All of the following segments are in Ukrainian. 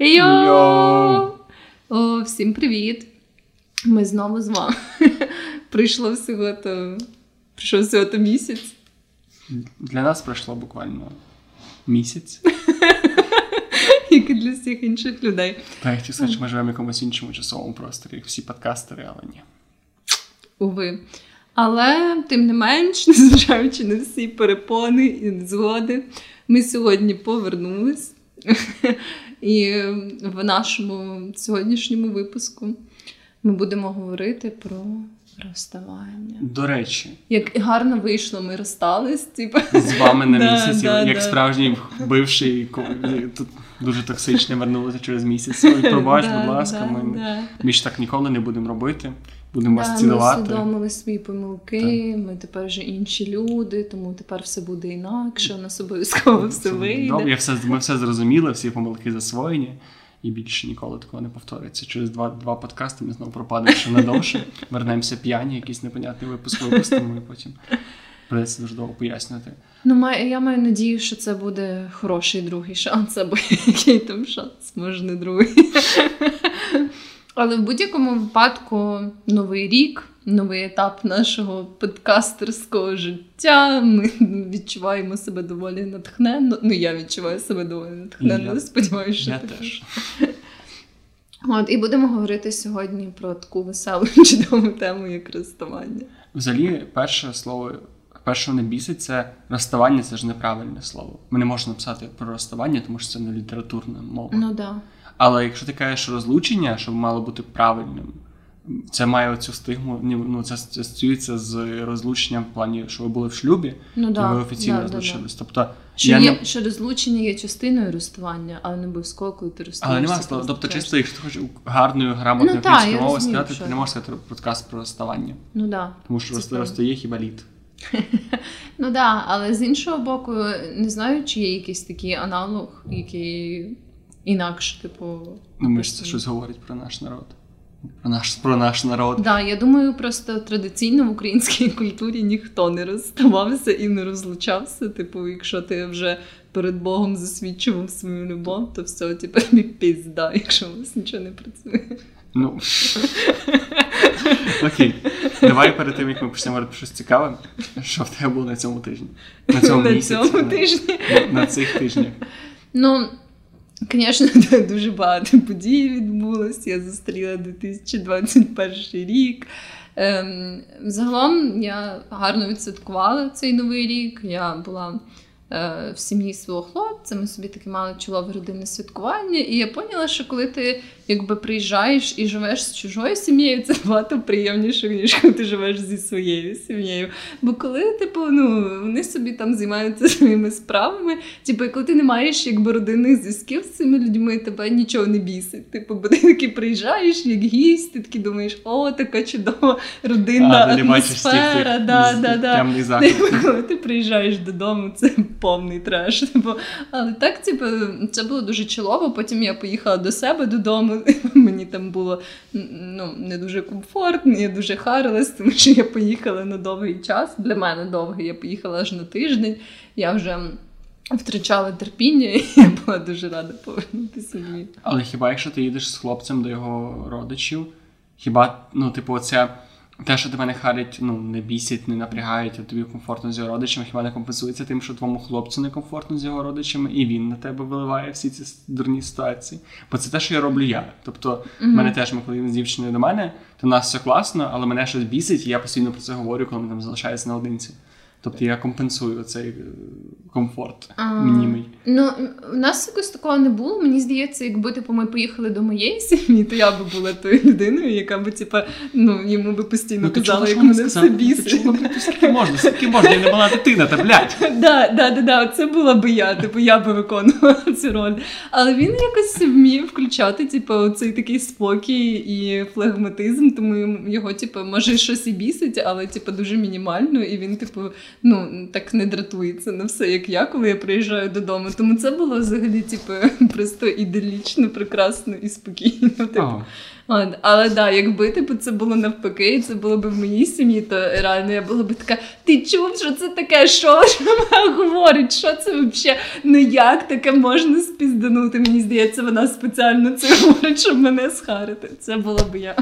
Йо! Йоу! О, всім привіт! Ми знову з вами. Прийшло всього то. Прийшов всього то місяць. Для нас пройшло буквально місяць. як і для всіх інших людей. Та я сказати, що ми живемо в якомусь іншому часовому просторі, як всі подкастери, але ні. Уви. Але, тим не менш, незважаючи на всі перепони і незгоди, ми сьогодні повернулись. І в нашому сьогоднішньому випуску ми будемо говорити про розставання. До речі, Як гарно вийшло, ми розстались. Типу. з вами на місяці, як справжній бивший тут дуже токсичне вернулося через місяць. Ой, Пробач, будь ласка, ми більше так ніколи не будемо робити. Будемо вас ми цілувати. усвідомили свої помилки, ми тепер вже інші люди, тому тепер все буде інакше, у нас обов'язково все вийде. ми все зрозуміли, всі помилки засвоєні. І більше ніколи такого не повториться. Через два, два подкасти ми знову пропадемо ще надовше. Вернемося п'яні, якийсь непонятний випуск випустимо, і потім придеться дуже довго пояснювати. Ну, я маю надію, що це буде хороший другий шанс, або який там шанс, може не другий. Але в будь-якому випадку новий рік, новий етап нашого подкастерського життя. Ми відчуваємо себе доволі натхненно. Ну, я відчуваю себе доволі натхненно. Я- Сподіваюся, що Я теж. От, і будемо говорити сьогодні про таку веселу чудову тему, як розставання. Взагалі, перше слово, перше, мене бісить, це розставання це ж неправильне слово. Ми не можемо написати про розставання, тому що це не літературна мова. Ну да. Але якщо ти кажеш розлучення, що мало бути правильним, це має оцю стигму. Ну це асоціюється з розлученням в плані, що ви були в шлюбі, Ну і ви офіційно да, да, да. розлучились. Тобто Що, я є, не що розлучення є частиною розставання, але не обов'язково, коли ти розстаєшся. але немає слова. Тобто, чисто, якщо ти хочеш гарною грамотною Ну, українською мовою сказати, ти не можеш сказати подкаст про розставання. Ну да. Тому що розстає хіба лід. Ну да, але з іншого боку, не знаю, чи є якийсь такий аналог, який інакше, типу. Ну, ми ж це щось говорить про наш народ. Про наш, про наш народ. Да, я думаю, просто традиційно в українській культурі ніхто не розставався і не розлучався. Типу, якщо ти вже перед Богом засвідчував свою любов, то все, типу, пізда, якщо у вас нічого не працює. Ну. Окей. Давай перед тим, як ми почнемо говорити про щось цікаве, що в тебе було на цьому тижні. На цьому На місяці. цьому на- тижні. На, на цих тижнях. Ну, звісно, дуже багато подій відбулось. Я зустріла 2021 рік. Ем, загалом я гарно відсвяткувала цей новий рік. Я була в сім'ї свого хлопця. Ми собі таке мали чолове родинне святкування. І я поняла, що коли ти якби приїжджаєш і живеш з чужою сім'єю, це набагато приємніше, ніж коли ти живеш зі своєю сім'єю. Бо коли, типу, ну вони собі там займаються своїми справами, типу, і коли ти не маєш якби родинних зв'язків з цими людьми, тебе нічого не бісить. Типу, бо ти такий приїжджаєш як гість, ти такий думаєш, о, така чудова родинна А, атмосфера. Да, да, да. Типу, коли ти приїжджаєш додому, це повний треш. Типу. Але так, типу, це було дуже чолово. Потім я поїхала до себе додому. Мені там було ну, не дуже комфортно, я дуже харилась, тому що я поїхала на довгий час. Для мене довгий, я поїхала аж на тиждень. Я вже втрачала терпіння, і я була дуже рада повернутися. Але хіба якщо ти їдеш з хлопцем до його родичів, хіба, ну, типу, оце те, що тебе не харять, ну, не бісять, не напрягають, а тобі комфортно з його родичами, хіба не компенсується тим, що твоєму хлопцю некомфортно з його родичами, і він на тебе виливає всі ці дурні ситуації. Бо це те, що я роблю я. Тобто, в мене теж, ми коли він з дівчиною до мене, то в нас все класно, але мене щось бісить, і я постійно про це говорю, коли ми там залишається наодинці. Тобто я компенсую цей е, комфорт А, мінімий. Ну, у нас якось такого не було. Мені здається, якби типу, ми поїхали до моєї сім'ї, то я би була тою людиною, яка би, типу, ну, йому би постійно ти казала, чула, як мене все бісить. блядь, скільки можна, скільки можна, я не була дитина, та блядь. Да, да, да, да, це була би я, типу, я би виконувала цю роль. Але він якось вміє включати, типу, цей такий спокій і флегматизм, тому його, типу, може щось і бісить, але типу, дуже мінімально, і він, типу, ну, так не дратується на все, як я, коли я приїжджаю додому. Тому це було взагалі, типу, просто ідеалічно, прекрасно і спокійно. Типу. От, але да, якби типу, це було навпаки, і це було б в моїй сім'ї, то реально я була б така: ти чув, що це таке? Що вона говорить? Що це взагалі? Ну як таке можна спізданути? Мені здається, вона спеціально це говорить, щоб мене схарити. Це було б я.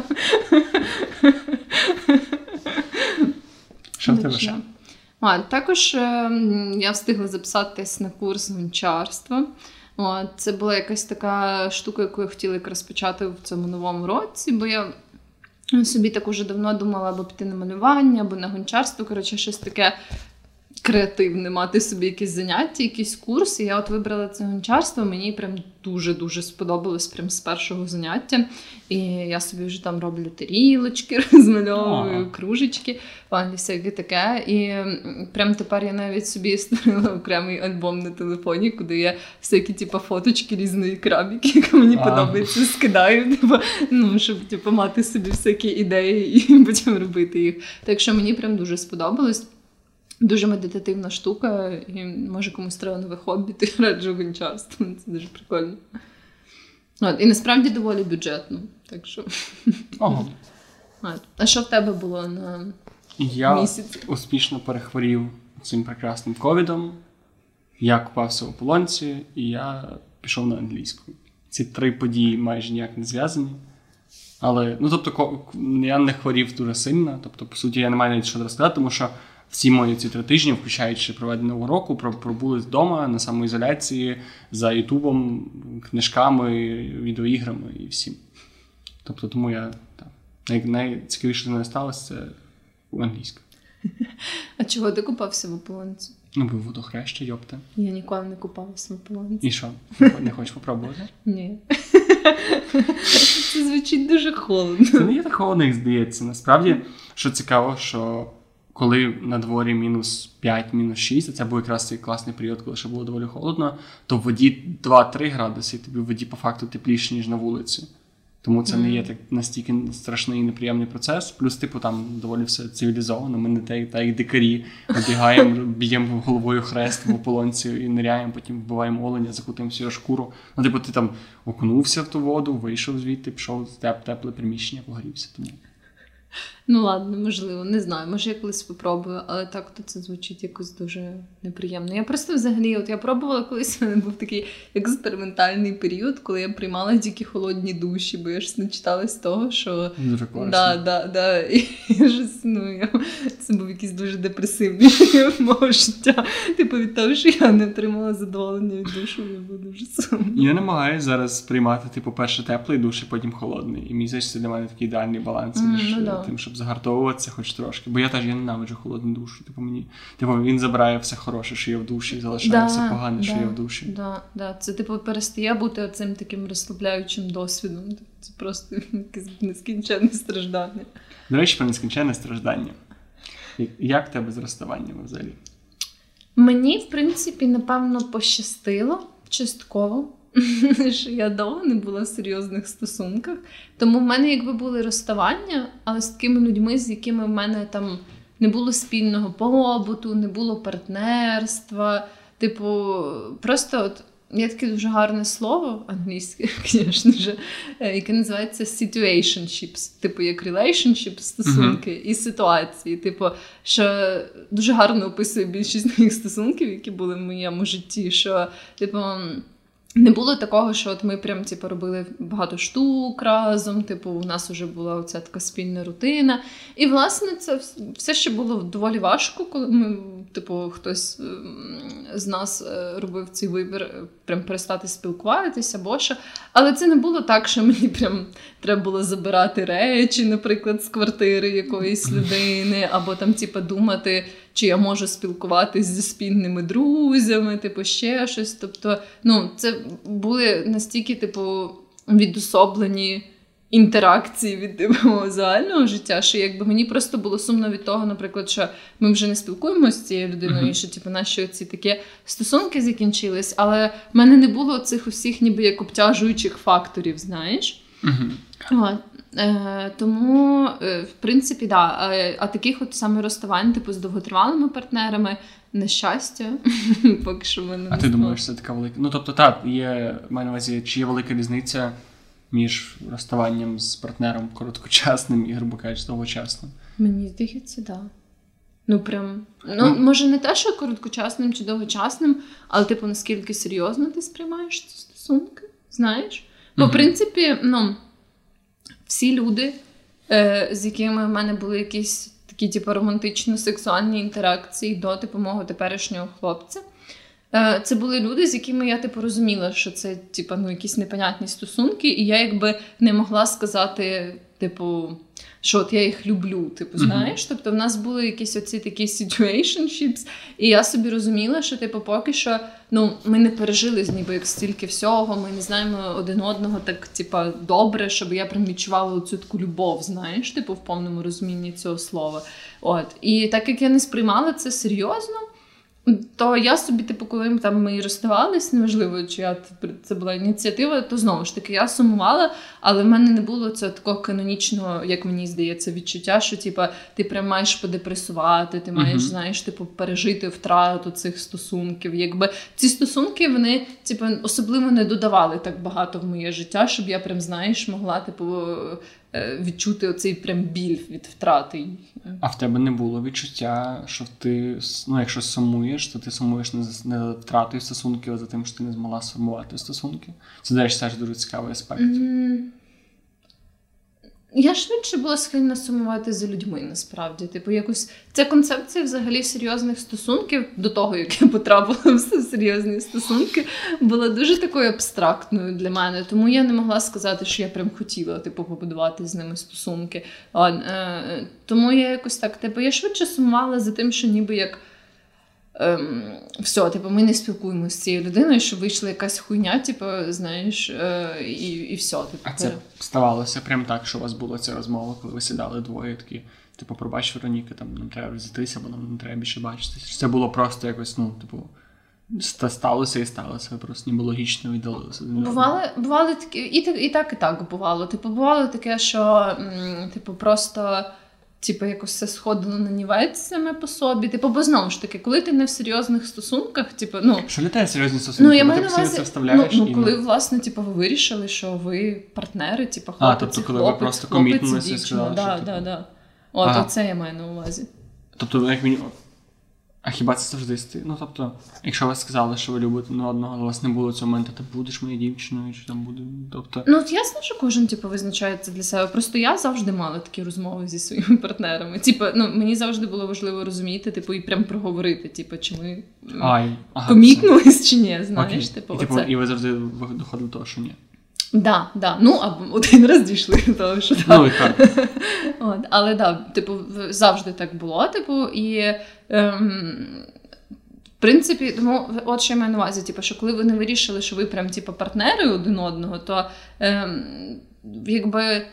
Що в тебе ще? А, також е, я встигла записатись на курс гончарства. От, Це була якась така штука, яку я хотіла якраз почати в цьому новому році, бо я собі так уже давно думала або піти на малювання, або на гончарство. Коротше, щось таке креативне, мати собі якісь заняття, якийсь курс. І я от вибрала це гончарство, мені прям дуже-дуже сподобалось прям з першого заняття. І я собі вже там роблю тарілочки, розмальовую, Ага. кружечки, всяке таке. І прям тепер я навіть собі створила окремий альбом на телефоні, куди я всякі типу, фоточки різної крабіки, яка мені Ага. подобається, скидаю, типу, ну, щоб типу, мати собі всякі ідеї і потім робити їх. Так що мені прям дуже сподобалось. Дуже медитативна штука, і може комусь треба нове хобі, ти раджу гончарство. Це дуже прикольно. От, і насправді доволі бюджетно. Так що. Ага. От. А що в тебе було на Я місяць? успішно перехворів цим прекрасним ковідом. Я купався у полонці, і я пішов на англійську. Ці три події майже ніяк не зв'язані. Але, ну тобто, я не хворів дуже сильно. Тобто, по суті, я не маю навіть що розказати, тому що всі мої ці три тижні, включаючи проведеного року, пробули вдома на самоізоляції за Ютубом, книжками, відеоіграми і всім. Тобто, тому я так. Най- найцікавіше, що не сталося, це англійська. А чого ти купався в ополонці? Ну, ви водохреща, йопте. Я ніколи не купалася в ополонці. І що? Не хочеш попробувати? Ні. Це звучить дуже холодно. Це не є так холодно, як здається. Насправді, що цікаво, що коли на дворі мінус 5, мінус 6, а це був якраз цей класний період, коли ще було доволі холодно, то в воді 2-3 градуси, і тобі в воді по факту тепліше, ніж на вулиці. Тому це не є так настільки страшний і неприємний процес. Плюс, типу, там доволі все цивілізовано. Ми не те, та як дикарі набігаємо, б'ємо головою хрест в ополонці і ниряємо, потім вбиваємо оленя, закутуємо всю шкуру. Ну, типу, ти там окунувся в ту воду, вийшов звідти, пішов в теп, тепле приміщення, погрівся. Тому Ну ладно, можливо, не знаю. Може, я колись спробую, але так то це звучить якось дуже неприємно. Я просто взагалі, от я пробувала колись, в мене був такий експериментальний період, коли я приймала тільки холодні душі, бо я ж начиталась того, що дуже класно. Да, да, да. І я щось, ну, я, це був якийсь дуже депресивний мого життя. Типу від того, що я не отримала задоволення від душу, я була дуже сумна. Я намагаюся зараз приймати, типу, перше теплий душ, і потім холодний. І мені здається, це для мене такий ідеальний баланс між ну е, да. тим, щоб загартовуватися хоч трошки. Бо я теж я ненавиджу холодну душу. Типу, мені, типу, він забирає все хороше, що є в душі, і залишає все погане, що є в душі. Да, да. Це типу перестає бути оцим таким розслабляючим досвідом. Це просто якесь нескінченне страждання. До речі, про нескінченне страждання. Як в тебе з розставаннями взагалі? Мені, в принципі, напевно, пощастило частково, що я довго не була в серйозних стосунках. Тому в мене якби були розставання, але з такими людьми, з якими в мене там не було спільного побуту, не було партнерства. Типу, просто от. Є таке дуже гарне слово англійське, звісно ж, е, яке називається situationships, типу як relationship, стосунки і ситуації. Типу, що дуже гарно описує більшість моїх стосунків, які були в моєму житті. Що, типу, не було такого, що от ми прям типу, робили багато штук разом. Типу, у нас вже була оця така спільна рутина. І власне це все ще було доволі важко, коли ми, типу, хтось ем, з нас е, робив цей вибір е, прям перестати спілкуватися або що. Але це не було так, що мені прям треба було забирати речі, наприклад, з квартири якоїсь людини, або там, типу, думати, чи я можу спілкуватись зі спільними друзями, типу, ще щось. Тобто, ну, це були настільки, типу, відособлені. Інтеракції від типу, загального життя, що якби мені просто було сумно від того, наприклад, що ми вже не спілкуємося з цією людиною, і що типу, наші ці такі стосунки закінчились, але в мене не було цих усіх ніби як обтяжуючих факторів, знаєш. Угу. От. Е, Тому, е, в принципі, да. А, а таких от саме розставань, типу, з довготривалими партнерами, нещастя, поки що мене А ти думаєш, це така велика. Ну тобто, так, є маю на увазі, чи є велика різниця між розставанням з партнером короткочасним і, грубо кажучи, довгочасним? Мені здається, да. Ну, прям. Ну, Ну. може, не те, що короткочасним чи довгочасним, але, типу, наскільки серйозно ти сприймаєш ці стосунки, знаєш? Бо, в принципі, ну, всі люди, е, з якими в мене були якісь такі, типу, романтично-сексуальні інтеракції до типу, мого теперішнього хлопця. Е, Це були люди, з якими я типу розуміла, що це типу, ну, якісь непонятні стосунки, і я якби не могла сказати, типу, що от я їх люблю. Типу, знаєш? Тобто, в нас були якісь оці такі situationships, і я собі розуміла, що типу, поки що ну, ми не пережили ніби як стільки всього, ми не знаємо один одного так, типу, добре, щоб я прям відчувала цю таку любов, знаєш, типу, в повному розумінні цього слова. От. І так як я не сприймала це серйозно. То я собі, типу, коли ми там ми розставались, неважливо, чи я це була ініціатива, то знову ж таки я сумувала, але в мене не було цього такого канонічного, як мені здається, відчуття, що типу, ти прям маєш подепресувати, ти маєш, Мгм. знаєш, типу, пережити втрату цих стосунків. Якби ці стосунки вони типу, особливо не додавали так багато в моє життя, щоб я прям знаєш, могла типу відчути оцей прям біль від втрати. А в тебе не було відчуття, що ти ну, якщо сумуєш, то ти сумуєш не за не за втратою стосунків, а за тим, що ти не змогла сформувати стосунки. Це теж теж дуже цікавий аспект. М, Я швидше була схильна сумувати за людьми, насправді. Типу, якось ця концепція взагалі серйозних стосунків до того, як я потрапила в серйозні стосунки, була дуже такою абстрактною для мене. Тому я не могла сказати, що я прям хотіла типу, побудувати з ними стосунки. А, е, тому я якось так, типу, я швидше сумувала за тим, що ніби як. Ем, все, типу, ми не спілкуємося з цією людиною, що вийшла якась хуйня, типу, знаєш, е, і, і все. Типу, А це ставалося прямо так, що у вас була ця розмова, коли ви сідали двоє такі. Типу, пробач, Вероніка, там нам треба розійтися, або нам не треба більше бачитися. Це було просто якось, ну, типу, сталося і сталося, просто ніби логічно віддалилися. один від одного? Бували, бували такі, і так, і так, і так бувало. Типу, бувало таке, що типу, просто типу, якось все сходило на нівець саме по собі. Типу, бо знову ж таки, коли ти не в серйозних стосунках, типу, ну. Що тебе серйозні стосунки? Ну, я маю ти на увазі, це вставляєш ну, і, ну, коли, власне, типу, ви вирішили, що ви партнери, типу, А, хлопець, тобто, коли хлопець, ви просто комітнулися і сказали, да, що, да, типу, да. От, Ага. оце я маю на увазі. Тобто, як мені. А хіба це завжди сти? Ну, тобто, якщо ви сказали, що ви любите одне одного, але у вас не було цього моменту, ти будеш моєю дівчиною, чи там буде. Тобто. Ну, от ясно, що кожен типу, визначає це для себе. Просто я завжди мала такі розмови зі своїми партнерами. Типу, ну, мені завжди було важливо розуміти, типу, і прям проговорити, типу, чи ми ага, комітнулись чи ні, знаєш, Окей. типу, і, типу, оце. і ви завжди доходили до того, що ні. Да, да. Ну, або один раз дійшли до того, що так. Ну, і так. От, але да, типу, завжди так було. Типу, і ем, в принципі, тому от що я маю на увазі, типу, що коли ви не вирішили, що ви прям типу, партнери один одного, то ем, якби.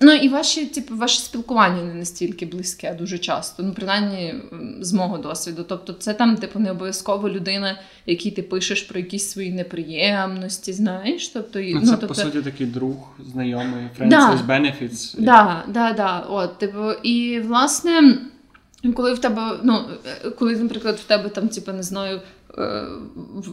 Ну і ваші, типу, ваше спілкування не настільки близьке дуже часто. Ну, принаймні, з мого досвіду. Тобто, це там, типу, не обов'язково людина, якій ти пишеш про якісь свої неприємності, знаєш. Тобто, Ну, ну, це, тобто, по суті, такий друг, знайомий, friends Да. with benefits. Да, да, да. От, типу, і власне, коли в тебе, ну, е, коли, наприклад, в тебе там, типу, не знаю,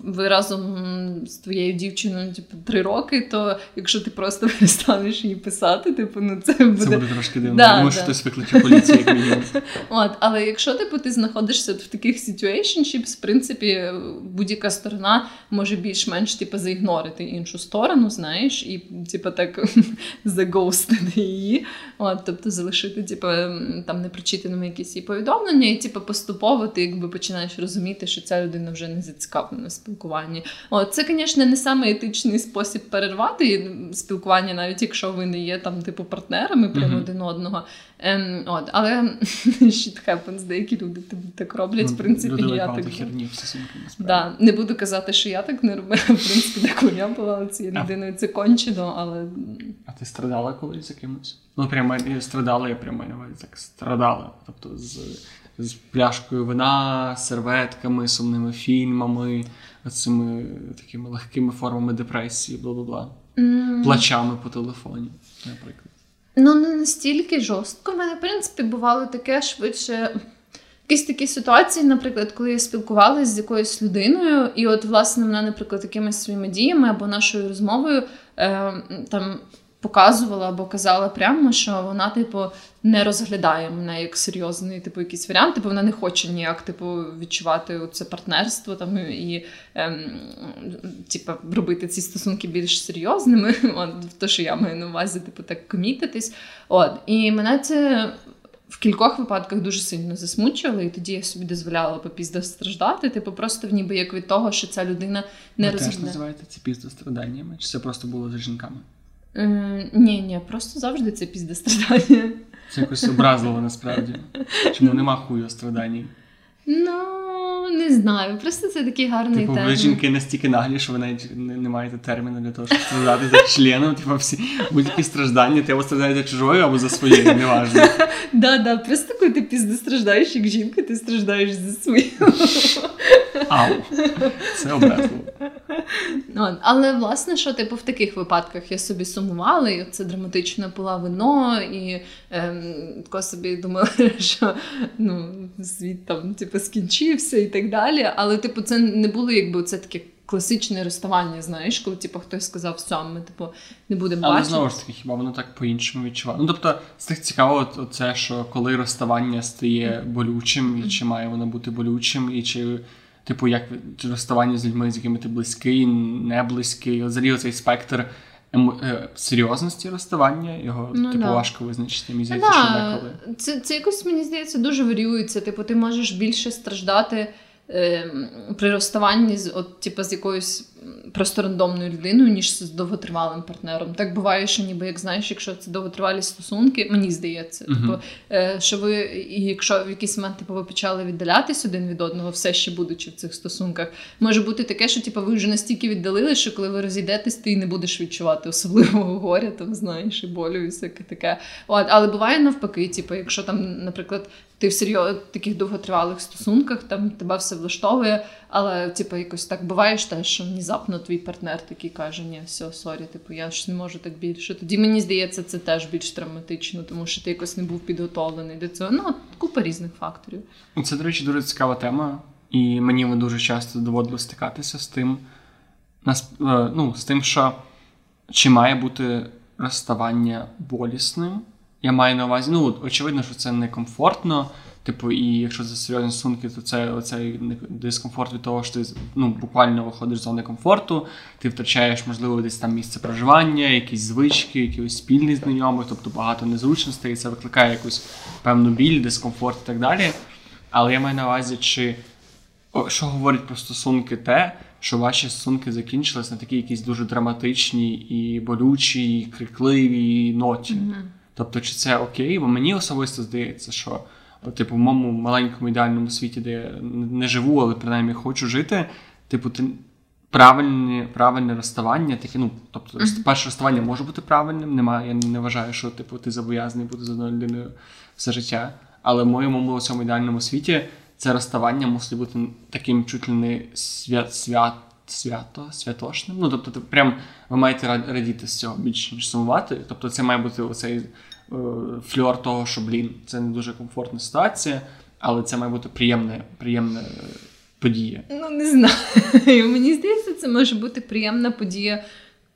ви разом з твоєю дівчиною, типу, три роки, то якщо ти просто перестанеш їй писати, типу, ну це буде. Це буде трошки дивно. Да, думаю, да. що хтось викличе поліцію, як мінімум. От, але якщо типу, ти знаходишся в таких situationships, в принципі, будь-яка сторона може більш-менш типу, заігнорити іншу сторону, знаєш, і типу, так загостити її. От, тобто залишити типу, там непрочитаними якісь її повідомлення, і типу, поступово ти якби починаєш розуміти, що ця людина вже не зацікавлена в спілкуванні. От, це, звісно, не самий етичний спосіб перервати спілкування, навіть якщо ви не є там, типу, партнерами прямо Мгм. один одного. Ем, от, але shit happens, деякі люди так роблять, в принципі, Ну, Люди я так. херні. Да, не буду казати, що я так не робила. В принципі, так я була цією людиною. Це кончено, але А ти страдала колись за кимось? Ну, прямо страдала, я прямо так страдала. Тобто з, з пляшкою вина, серветками, сумними фільмами, цими такими легкими формами депресії, бла бла бла. Плачами по телефоні, наприклад. Ну, не настільки жорстко. У мене, в принципі, бувало таке швидше. Якісь такі ситуації, наприклад, коли я спілкувалася з якоюсь людиною, і от, власне, вона, наприклад, якимись своїми діями або нашою розмовою е, там показувала або казала прямо, що вона, типу, не розглядає мене як серйозний, типу, якийсь варіант, типу, вона не хоче ніяк типу, відчувати це партнерство там і ем, типу, робити ці стосунки більш серйозними. От, то, що я маю на увазі, типу, так комітитись. От, І мене це. В кількох випадках дуже сильно засмучували, і тоді я собі дозволяла попізда страждати. Типу, просто в ніби як від того, що ця людина не. Ви теж називаєте це піздостраданнями? Чи це просто було з жінками? Е, ні, ні, просто завжди це піздострадання. Це якось образливо насправді. Чому нема хую страдань? Ну, не знаю. Просто це такий гарний типу, термін. ви жінки настільки наглі, що ви навіть не, не маєте терміну для того, щоб страждати за членом. Типу, всі будь-які страждання, ти або страдаєш за чужою, або за своєю, неважно. Да, да, просто коли ти пізно страждаєш як жінка, ти страждаєш за свою. Ау, це образливо. Ну, але власне, що типу в таких випадках я собі сумувала, і це драматично пила вино, і ем, тако собі думала, що ну, світ там типу, скінчився і так далі. Але, типу, це не було якби це таке. Класичне розставання, знаєш, коли типу, хтось сказав, все, ми типу, не будемо Але бачити. знову ж таки, хіба воно так по-іншому відчуває? Ну тобто, з тих цікаво, це, що коли розставання стає болючим, і чи має воно бути болючим, і чи Типу, як розставання з людьми, з якими ти близький, не близький. Взагалі цей спектр ем... серйозності розставання, його ну, типу да. важко визначити. Мені ну здається, да. що деколи. Це, це якось, мені здається, дуже варіюється. Типу, ти можеш більше страждати е, при розставанні з от, типу, з якоюсь просто рандомною людиною, ніж з довготривалим партнером. Так буває, що ніби як знаєш, якщо це довготривалі стосунки, мені здається, uh-huh. типу, е, що ви, і якщо в якийсь момент типу, ви почали віддалятись один від одного, все ще будучи в цих стосунках, може бути таке, що типу, ви вже настільки віддалили, що коли ви розійдетесь, ти не будеш відчувати особливого горя, там знаєш, і болю, і всяке таке. От, але буває навпаки, типу, якщо там, наприклад. Ти в серйоз таких довготривалих стосунках, там тебе все влаштовує, але типу, якось так буває що внезапно твій партнер такий каже: Ні, все, sorry, типу, я ж не можу так більше. Тоді мені здається, це теж більш травматично, тому що ти якось не був підготовлений до цього. Ну, купа різних факторів. Це, до речі, дуже цікава тема, і мені дуже часто доводилось стикатися з тим, ну, з тим, що чи має бути розставання болісним. Я маю на увазі, ну, очевидно, що це некомфортно. Типу, і якщо це серйозні стосунки, то це оцей дискомфорт від того, що ти ну, буквально виходиш з зони комфорту, ти втрачаєш, можливо, десь там місце проживання, якісь звички, якийсь спільний знайомих, тобто багато незручностей, і це викликає якусь певну біль, дискомфорт і так далі. Але я маю на увазі, чи що говорить про стосунки, те, що ваші стосунки закінчились на такій якійсь дуже драматичній і болючій, і крикливій ноті. Mm-hmm. Тобто, чи це окей? Бо мені особисто здається, що типу, в моєму маленькому ідеальному світі, де я не живу, але принаймні хочу жити, типу, ти правильне правильне розставання, таке, ну, тобто, mm-hmm. перше розставання може бути правильним. Немає, я не вважаю, що типу, ти зобов'язаний бути з одною людиною все життя. Але в моєму цьому ідеальному світі це розставання мусить бути таким чуть ли не свят, свят, свято, святошним. Ну, тобто, ти прям ви маєте радіти з цього більше, ніж сумувати. Тобто, це має бути оцей фльор того, що блін, це не дуже комфортна ситуація, але це має бути приємне, приємне подія. Ну, не знаю. Мені здається, це може бути приємна подія.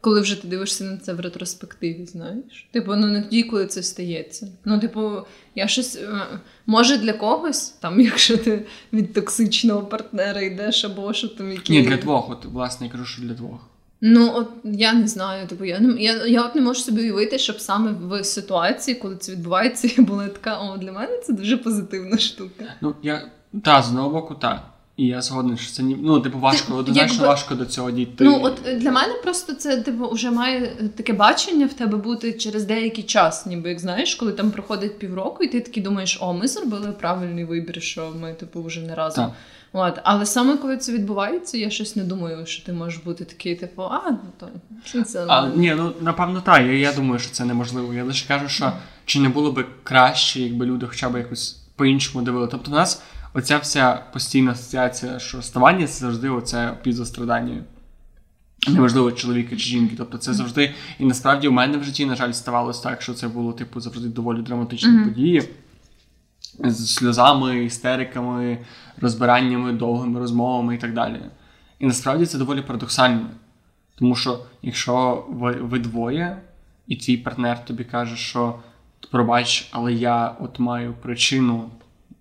Коли вже ти дивишся на це в ретроспективі, знаєш? Типу, ну не тоді, коли це стається. Ну, типу, я щось е, може для когось, там, якщо ти від токсичного партнера йдеш, або що там які. Ні, для двох, от власне я кажу, що для двох. Ну, от я не знаю, типу, я не я, я от не можу собі уявити, щоб саме в ситуації, коли це відбувається, я була така, о, для мене це дуже позитивна штука. Ну, я та з одного боку, так. І я згоден, що це ні. Ну, типу, важко, однозначно якби... важко до цього дійти. Ну, от для мене просто це, типу, вже має таке бачення в тебе бути через деякий час, ніби як знаєш, коли там проходить півроку, і ти такий думаєш, о, ми зробили правильний вибір, що ми, типу, вже не разом. Так. От. Але саме коли це відбувається, я щось не думаю, що ти можеш бути такий, типу, а, ну то це а, Ні, ну напевно, так. Я, я думаю, що це неможливо. Я лише кажу, що чи не було би краще, якби люди хоча б якось по-іншому дивили. Тобто, в нас оця вся постійна асоціація, що розставання це завжди оце підзастрадання. Неважливо, чоловіка чи жінки. Тобто це завжди. І насправді у мене в житті, на жаль, ставалося так, що це було, типу, завжди доволі драматичні Мгм. події з сльозами, істериками, розбираннями, довгими розмовами і так далі. І насправді це доволі парадоксально. Тому що якщо ви, ви двоє, і твій партнер тобі каже, що пробач, але я от маю причину,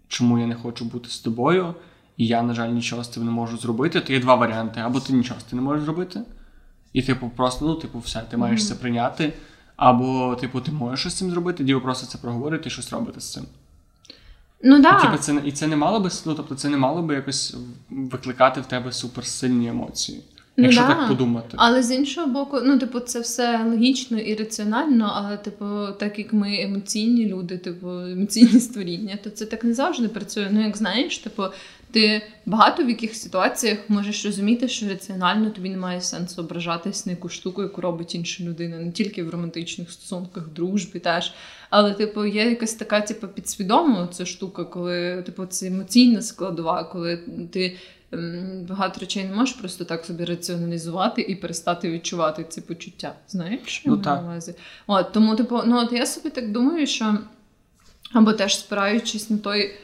чому я не хочу бути з тобою, і я, на жаль, нічого з тим не можу зробити, то є два варіанти. Або ти нічого з тим не можеш зробити, і, типу, просто, ну, типу, все, ти маєш це прийняти. Або, типу, ти можеш щось з цим зробити, тоді ви просто це проговорити і щось робити з цим. Ну І, типу, це, і це не мало би ну, тобто це не мало би якось викликати в тебе суперсильні емоції. Ну Якщо да. так подумати. Але з іншого боку, ну, типу, це все логічно і раціонально, але, типу, так як ми емоційні люди, типу, емоційні створіння, то це так не завжди працює. Ну, як знаєш, типу, ти багато в яких ситуаціях можеш розуміти, що раціонально тобі немає сенсу ображатись на яку штуку, яку робить інша людина, не тільки в романтичних стосунках, в дружбі теж. Але, типу, є якась така, типу, підсвідома ця штука, коли, типу, це емоційна складова, коли ти ем, багато речей не можеш просто так собі раціоналізувати і перестати відчувати ці почуття. Знаєш, що Ну, я маю на увазі? От, тому, типу, ну от я собі так думаю, що або теж спираючись на той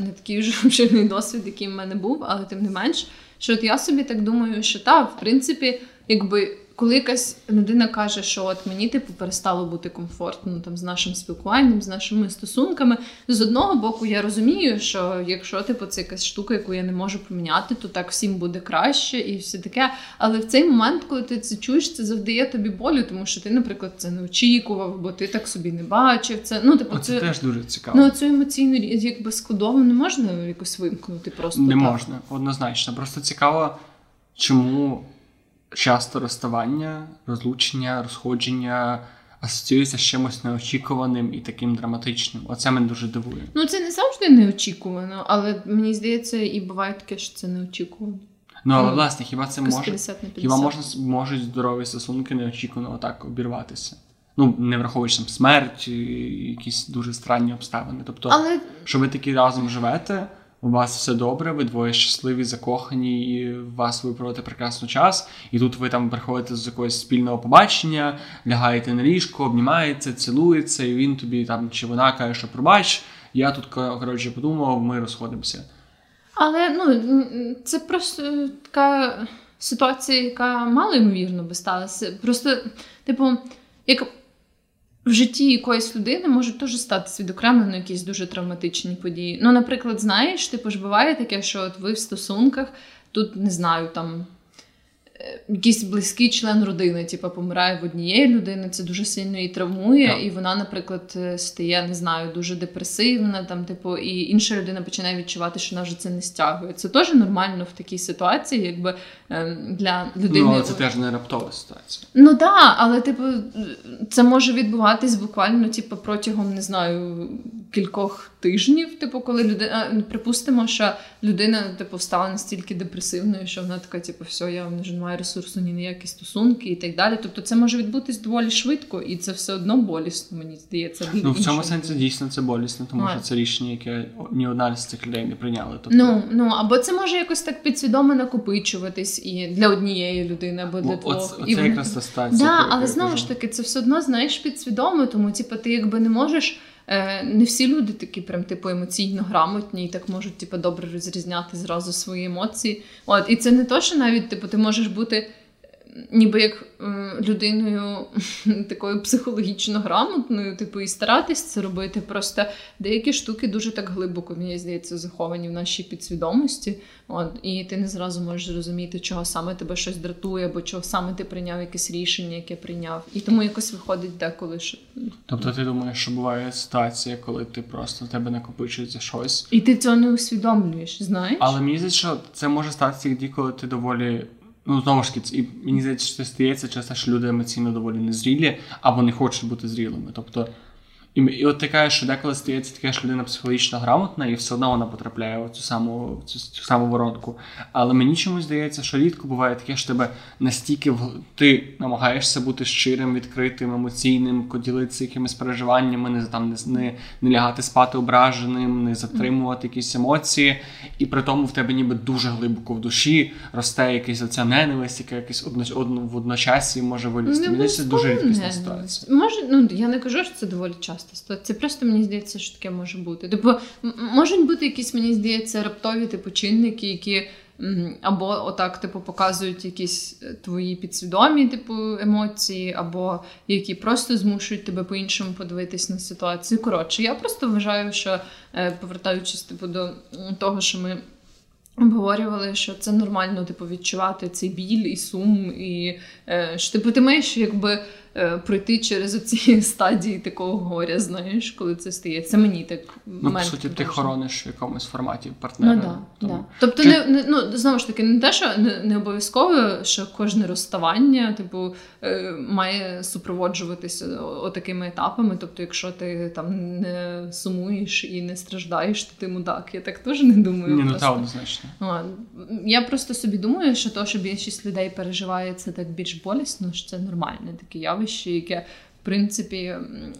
не такий вже обширний досвід, який в мене був, але тим не менш, що от я собі так думаю, що та, в принципі, якби. Коли якась людина каже, що от мені типу перестало бути комфортно там з нашим спілкуванням, з нашими стосунками, з одного боку, я розумію, що якщо типу це якась штука, яку я не можу поміняти, то так всім буде краще і все таке. Але в цей момент, коли ти це чуєш, це завдає тобі болю, тому що ти, наприклад, це не очікував, бо ти так собі не бачив. Це ну типу, Оце це теж дуже цікаво. ну цю емоційну якби складову не можна якось вимкнути просто не так. можна, однозначно. Просто цікаво, чому часто розставання, розлучення, розходження асоціюється з чимось неочікуваним і таким драматичним. Оце мене дуже дивує. Ну це не завжди неочікувано, але мені здається, і буває таке, що це неочікувано. Ну, але Ну, власне, хіба це може 50 50. Хіба можна можуть здорові стосунки неочікувано отак обірватися? Ну, не враховуючи там смерть, якісь дуже странні обставини. Тобто, Але що ви такі разом живете, у вас все добре, ви двоє щасливі, закохані, і вас ви проводите прекрасний час, і тут ви там приходите з якогось спільного побачення, лягаєте на ліжко, обнімаєте, цілується, і він тобі там чи вона каже, що пробач, я тут коротше подумав, ми розходимося. Але ну це просто така ситуація, яка мало ймовірно би сталася. Просто, типу, як в житті якоїсь людини можуть теж стати відокремлено якісь дуже травматичні події. Ну, наприклад, знаєш, типу ж буває таке, що от ви в стосунках, тут не знаю, там. Е, Якийсь близький член родини, типу, помирає в однієї людини, це дуже сильно її травмує, Так. і вона, наприклад, е, стає, не знаю, дуже депресивна, там, типу, і інша людина починає відчувати, що вона вже це не стягує. Це теж нормально в такій ситуації, якби ем, для людини. Ну, але це теж не раптова ситуація. Ну так, да, але типу, це може відбуватись буквально, типу, протягом не знаю кількох тижнів. Типу, коли людина ну, припустимо, що людина типу стала настільки депресивною, що вона така, типу, все, я вже не маю ресурсу ні на які стосунки і так далі. Тобто, це може відбутись доволі швидко, і це все одно болісно, мені здається. Ну, в цьому сенсі дійсно це болісно, тому А. що це рішення, яке ні одна з цих людей не прийняла. Тобто, Ну, ну або це може якось так підсвідомо накопичуватись і для однієї людини, або для о- двох. оце, і оце якраз та ситуація. Да, але знову ж таки, це все одно знаєш підсвідомо, тому типу, ти якби не можеш. Е, не всі люди такі прям типу емоційно грамотні і так можуть типу, добре розрізняти зразу свої емоції. От, і це не то, що навіть типу, ти можеш бути ніби як людиною такою психологічно грамотною, типу, і старатись це робити. Просто деякі штуки дуже так глибоко, мені здається, заховані в нашій підсвідомості. От, і ти не зразу можеш зрозуміти, чого саме тебе щось дратує, або чого саме ти прийняв якесь рішення, яке прийняв. І тому якось виходить деколи, що Тобто ти думаєш, що буває ситуація, коли ти просто в тебе накопичується щось. і ти цього не усвідомлюєш, знаєш? Але мені здається, що це може статися тоді, коли ти доволі. Ну, знову ж таки, і мені здається, що це стається часто, що люди емоційно доволі незрілі або не хочуть бути зрілими. Тобто, І, і от ти кажеш, що деколи стається таке, що людина психологічно грамотна, і все одно вона потрапляє в цю саму цю, цю саму воронку. Але мені чомусь здається, що рідко буває таке, що тебе настільки в ти намагаєшся бути щирим, відкритим, емоційним, поділитися якимись переживаннями, не там не, не, не лягати спати ображеним, не затримувати якісь емоції, і при тому в тебе ніби дуже глибоко в душі росте якась оця ненависть, яка якась одно, одно, в одночасі може вилізти. Мені це дуже рідкісна ситуація. Може, ну я не кажу, що це доволі часто ситуація. Це просто мені здається, що таке може бути. Типу, можуть бути якісь, мені здається, раптові типу чинники, які. Або отак, типу, показують якісь е, твої підсвідомі, типу, емоції, або які просто змушують тебе по-іншому подивитись на ситуацію. Коротше, я просто вважаю, що е, повертаючись типу, до того, що ми обговорювали, що це нормально, типу, відчувати цей біль і сум, і е, що типу, ти маєш якби. Е, пройти через ці стадії такого горя, знаєш, коли це стається. Мені так Ну, по суті, ти хорониш в якомусь форматі партнера. Ну, да, тому... да. Тобто, Чи... не, не ну знову ж таки, не те, що не, не обов'язково, що кожне розставання, типу, е, має супроводжуватися отакими етапами. Тобто, якщо ти там не сумуєш і не страждаєш, то ти мудак. Я так теж не думаю. Ні, ну та однозначно. Я просто собі думаю, що то, що більшість людей переживає це так більш болісно, що це нормальне таке явище явище, яке в принципі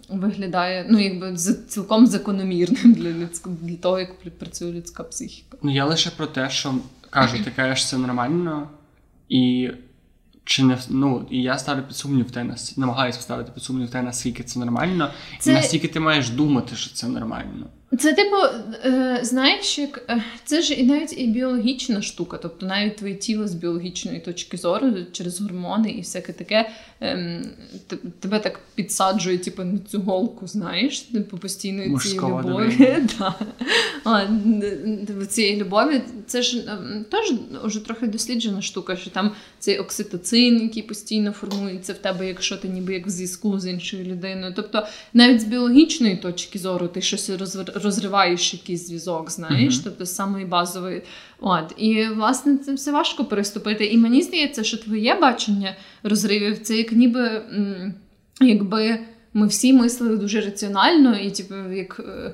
виглядає ну, якби цілком закономірним для людського для того, як працює людська психіка. Ну я лише про те, що кажу, ти кажеш, це нормально, і чи не ну і я ставлю під сумнів те, намагаюся ставити під сумнів те, наскільки це нормально, це... і наскільки ти маєш думати, що це нормально. Це, типу, е, знаєш, як е, це ж і навіть і біологічна штука, тобто навіть твоє тіло з біологічної точки зору через гормони і всяке таке ем, тебе так підсаджує, типу, на цю голку, знаєш, типу постійної цієї любові. Цієї любові це ж ем, теж вже трохи досліджена штука, що там цей окситоцин, який постійно формується в тебе, якщо ти ніби як в зв'язку з іншою людиною. Тобто навіть з біологічної точки зору ти щось розвиваєш розриваєш якийсь зв'язок, знаєш, uh-huh. тобто самої базової. От і власне це все важко переступити. І мені здається, що твоє бачення розривів це як ніби якби ми всі мислили дуже раціонально, і типу, як Е,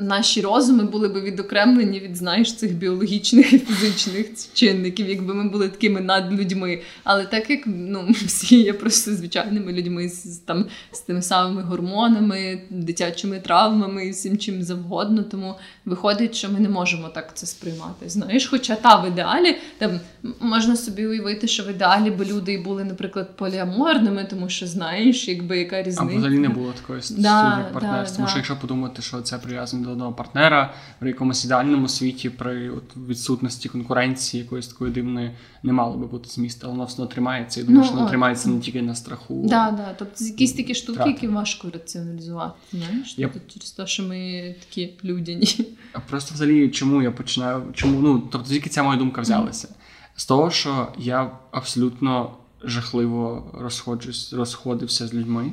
наші розуми були би відокремлені від знаєш цих біологічних і фізичних чинників, якби ми були такими надлюдьми. Але так як ну, всі є просто звичайними людьми з там з тими самими гормонами, дитячими травмами і всім чим завгодно, тому виходить, що ми не можемо так це сприймати. Знаєш, хоча та в ідеалі там можна собі уявити, що в ідеалі би люди були, наприклад, поліаморними, тому що знаєш, якби яка різниця. А взагалі не було такої да, партнерства. Да, тому що якщо подумати, що це прив'язано до одного партнера в якомусь ідеальному світі при от, відсутності конкуренції якоїсь такої дивної не мало би бути змісту, але воно все одно тримається. І думаю, ну, що воно тримається не тільки на страху. Да, да. Тобто якісь такі штуки, втрати. які важко раціоналізувати. знаєш? Тобто, через те, що ми такі людяні. А просто взагалі, чому я починаю? Чому ну тобто, звідки ця моя думка взялася? З того, що я абсолютно жахливо розходжусь, розходився з людьми.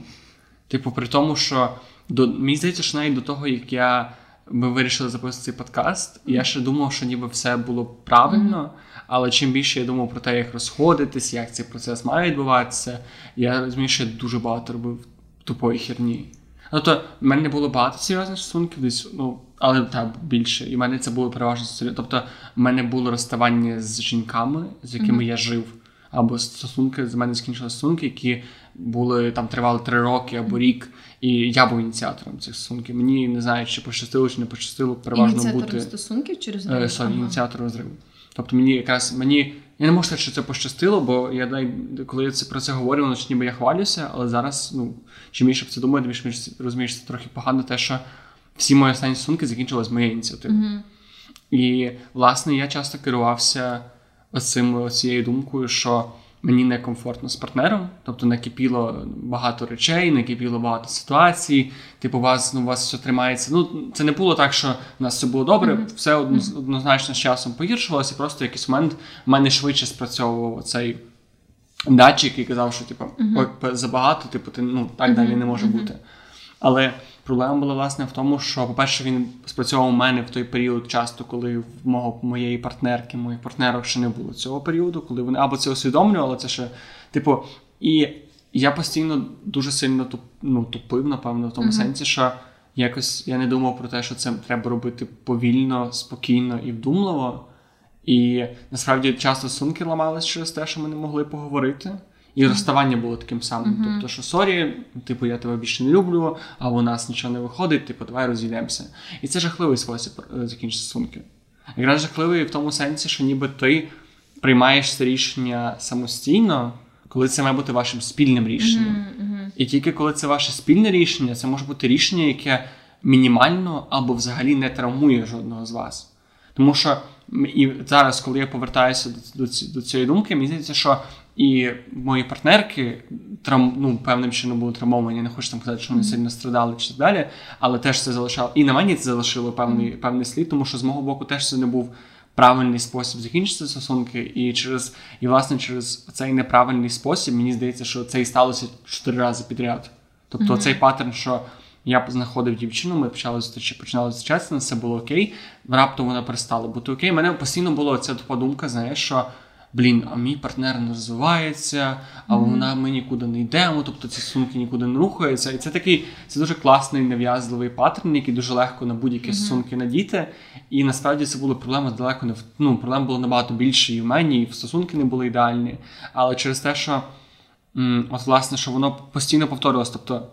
Типу, при тому, що до мені здається, що навіть до того, як я ми вирішили записати цей подкаст, я ще думав, що ніби все було правильно. Але чим більше я думав про те, як розходитись, як цей процес має відбуватися, я розумію, що я дуже багато робив тупої херні. Тобто, в мене не було багато серйозних стосунків, десь, ну, але так, більше. І в мене це було переважно серйозно. Тобто, в мене було розставання з жінками, з якими mm-hmm. я жив, або стосунки з мене скінчили стосунки, які були там тривали три роки або рік. І я був ініціатором цих стосунків. Мені не знаю, чи пощастило, чи не пощастило переважно ініціатором бути стосунків розриву? Е, ага. ініціатором розриву. Тобто мені якраз мені. Я не можу сказати, що це пощастило, бо я коли я це про це говорю, воно ніби я хвалюся, але зараз, ну, чим більше про це думаю, тим більше розумієш, це трохи погано, те, що всі мої останні стосунки закінчилися з моєї ініціативи. Mm-hmm. І, власне, я часто керувався оцим, цією думкою, що мені некомфортно з партнером, тобто накипіло багато речей, накипіло багато ситуацій. Типу, у вас ну, у вас все тримається. Ну, це не було так, що у нас все було добре, mm-hmm. все однозначно з часом погіршувалося, і просто якийсь момент в мене швидше спрацьовував цей датчик і казав, що типу, mm-hmm. забагато, типу, ти ну так далі не може бути. Але Проблема була власне в тому, що, по-перше, він спрацьовував у мене в той період, часто, коли в мого моєї партнерки, моїх партнерок ще не було цього періоду, коли вони або це усвідомлювали, це ще, типу, і я постійно дуже сильно ну, тупив, напевно, в тому uh-huh. сенсі, що якось я не думав про те, що це треба робити повільно, спокійно і вдумливо. І насправді часто стосунки ламались через те, що ми не могли поговорити. І розставання було таким самим. Uh-huh. Тобто, що sorry, типу, я тебе більше не люблю, а у нас нічого не виходить, типу, давай розійдемося. І це жахливий спосіб е, закінчити стосунки. Якраз жахливий в тому сенсі, що ніби ти приймаєш це рішення самостійно, коли це має бути вашим спільним рішенням. Uh-huh, uh-huh. І тільки коли це ваше спільне рішення, це може бути рішення, яке мінімально або взагалі не травмує жодного з вас. Тому що і зараз, коли я повертаюся до, до, до цієї думки, мені здається, що і мої партнерки трам, ну, певним чином були травмовані, не хочу там казати, що вони сильно страдали чи так далі, але теж це залишало. І на мені це залишило певний певний слід, тому що з мого боку теж це не був правильний спосіб закінчити стосунки. І через і власне через цей неправильний спосіб мені здається, що це і сталося чотири рази підряд. Тобто mm-hmm. цей паттерн, що я знаходив дівчину, ми почали зустрічати, починали зустрічатися, все було окей. Раптом вона перестала бути окей. У мене постійно була ця думка, знаєш, що блін, а мій партнер не розвивається, а mm-hmm. вона ми нікуди не йдемо, тобто ці сумки нікуди не рухаються. І це такий це дуже класний нав'язливий паттерн, який дуже легко на будь-які mm-hmm. стосунки надіти. І насправді це була проблема далеко не в ну, проблем було набагато більше і в мені, і в стосунки не були ідеальні. Але через те, що м, от власне, що воно постійно повторювалося. Тобто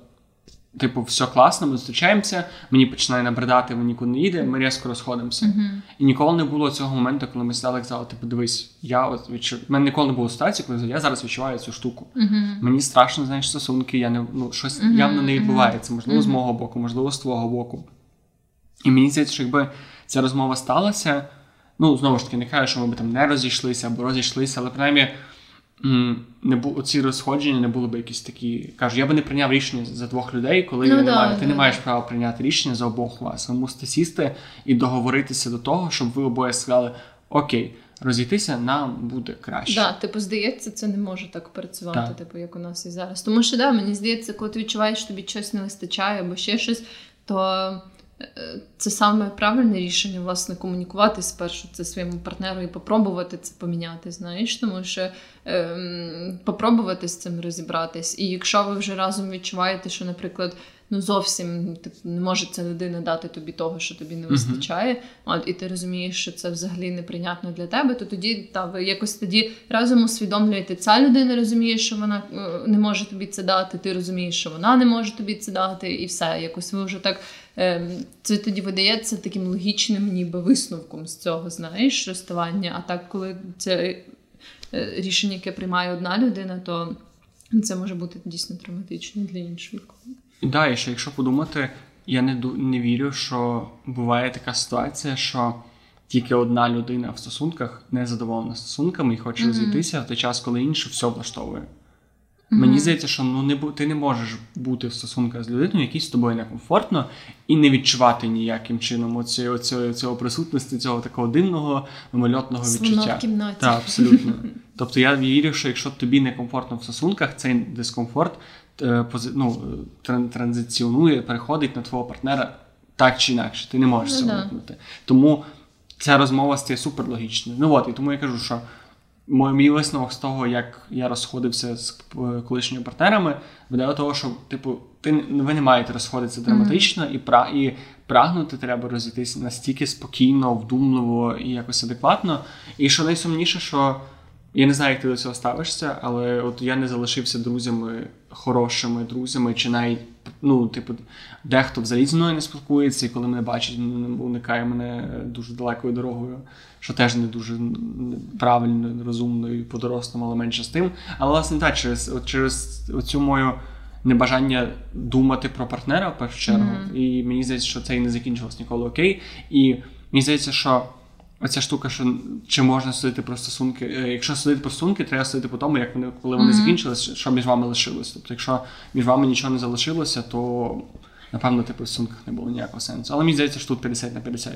Типу, все класно, ми зустрічаємося, мені починає набридати, ми нікуди не їде, ми різко розходимося. Uh-huh. І ніколи не було цього моменту, коли ми сідали і казали, типу, дивись, я от відчув. У мене ніколи не було ситуації, коли я зараз відчуваю цю штуку. Uh-huh. Мені страшно, знаєш, стосунки, я не ну, щось uh-huh. явно не відбувається, можливо, з мого боку, можливо, з твого боку. І мені здається, що якби ця розмова сталася, ну знову ж таки, не кажу, що ми б там не розійшлися або розійшлися, але принаймні не бу ці розходження не були б якісь такі. Кажу, я би не прийняв рішення за двох людей, коли ну, да, ти да, не маєш права прийняти рішення за обох вас. Ви мусите сісти і договоритися до того, щоб ви обоє сказали Окей, розійтися нам буде краще. Да, типу, здається, це не може так працювати, типу, як у нас і зараз. Тому що да, мені здається, коли ти відчуваєш, що тобі щось не вистачає або ще щось, то. Це саме правильне рішення, власне, комунікувати спершу це своєму партнеру і попробувати це поміняти, знаєш, тому що ем, попробувати з цим розібратись. І якщо ви вже разом відчуваєте, що, наприклад, ну зовсім типу, не може ця людина дати тобі того, що тобі не вистачає, uh-huh. от і ти розумієш, що це взагалі неприйнятно для тебе, то тоді та ви якось тоді разом усвідомлюєте, ця людина розуміє, що вона е, не може тобі це дати, ти розумієш, що вона не може тобі це дати, і все. Якось ви вже так. Ем, це тоді видається таким логічним, ніби висновком з цього, знаєш, розставання. А так, коли це е, рішення, яке приймає одна людина, то це може бути дійсно травматично для іншої. І да, і ще якщо подумати, я не не вірю, що буває така ситуація, що тільки одна людина в стосунках не задоволена стосунками і хоче mm-hmm. розійтися в той час, коли інше все влаштовує. Mm-hmm. Мені здається, що ну не ти не можеш бути в стосунках з людиною, якій з тобою некомфортно, і не відчувати ніяким чином оці, оці, цього присутності, цього такого динного мимольотного відчуття. в кімнаті. Так, абсолютно. Тобто я вірю, що якщо тобі некомфортно в стосунках, цей дискомфорт е, ну, транзиціонує, переходить на твого партнера так чи інакше. Ти не можеш ну, це уникнути. Тому ця розмова стає суперлогічною. Ну от, і тому я кажу, що. Мій висновок з того, як я розходився з е, колишніми партнерами, веде до того, що типу, ти ви не маєте розходитися драматично, mm-hmm. і пра і прагнути треба розійтися настільки спокійно, вдумливо і якось адекватно. І що найсумніше, що я не знаю, як ти до цього ставишся, але от я не залишився друзями, хорошими друзями, чи навіть ну, типу, дехто взагалі зі мною не спілкується, і коли мене бачить, уникає мене дуже далекою дорогою, що теж не дуже правильно, розумно і по-дорослому, але менше з тим. Але власне так, через от через цю мою небажання думати про партнера в першу чергу, mm-hmm. і мені здається, що це і не закінчилось ніколи окей. І мені здається, що. Оця штука, що чи можна судити про стосунки. Е, якщо судити про стосунки, треба судити по тому, як вони коли вони mm-hmm. закінчилися, що між вами лишилось. Тобто, якщо між вами нічого не залишилося, то напевно типу, в стосунках не було ніякого сенсу. Але мені здається, що тут 50 на 50.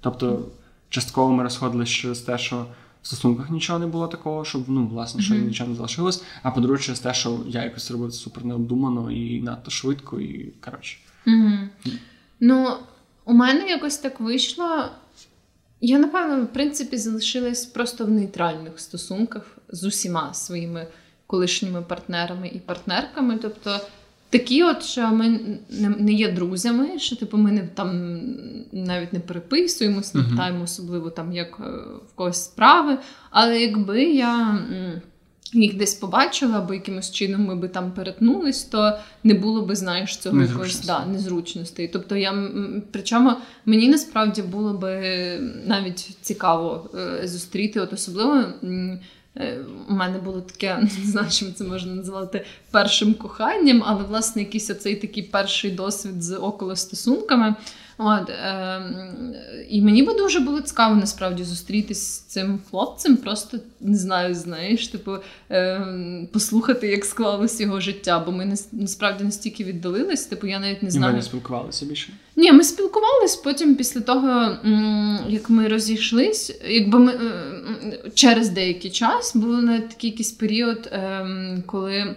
Тобто, частково ми розходилися через те, що в стосунках нічого не було такого, щоб ну, власне, що mm-hmm. нічого не залишилось. А по-друге, через те, що я якось робив супер необдумано і надто швидко, і коротше. Mm-hmm. Ну, у мене якось так вийшло. Я, напевно, в принципі, залишилась просто в нейтральних стосунках з усіма своїми колишніми партнерами і партнерками. Тобто, такі, от що ми не, є друзями, що типу ми не там навіть не переписуємось, не питаємо особливо там, як е, в когось справи. Але якби я. Їх десь побачила, або якимось чином ми би там перетнулись, то не було би, знаєш, цього Незручності. да, незручностей. Тобто я причому мені насправді було би навіть цікаво е, зустріти, от особливо. Е, У мене було таке, не знаю, чим це можна назвати першим коханням, але власне якийсь оцей такий перший досвід з околостосунками. От, е, і мені би дуже було цікаво насправді зустрітись з цим хлопцем, просто не знаю, знаєш, типу, е, послухати, як склалось його життя, бо ми нас- насправді настільки віддалились, типу, я навіть не І ми знаю. не спілкувалися більше. Ні, ми спілкувались потім після того, як ми розійшлись, якби ми через деякий час був навіть такий якийсь період, ем, коли.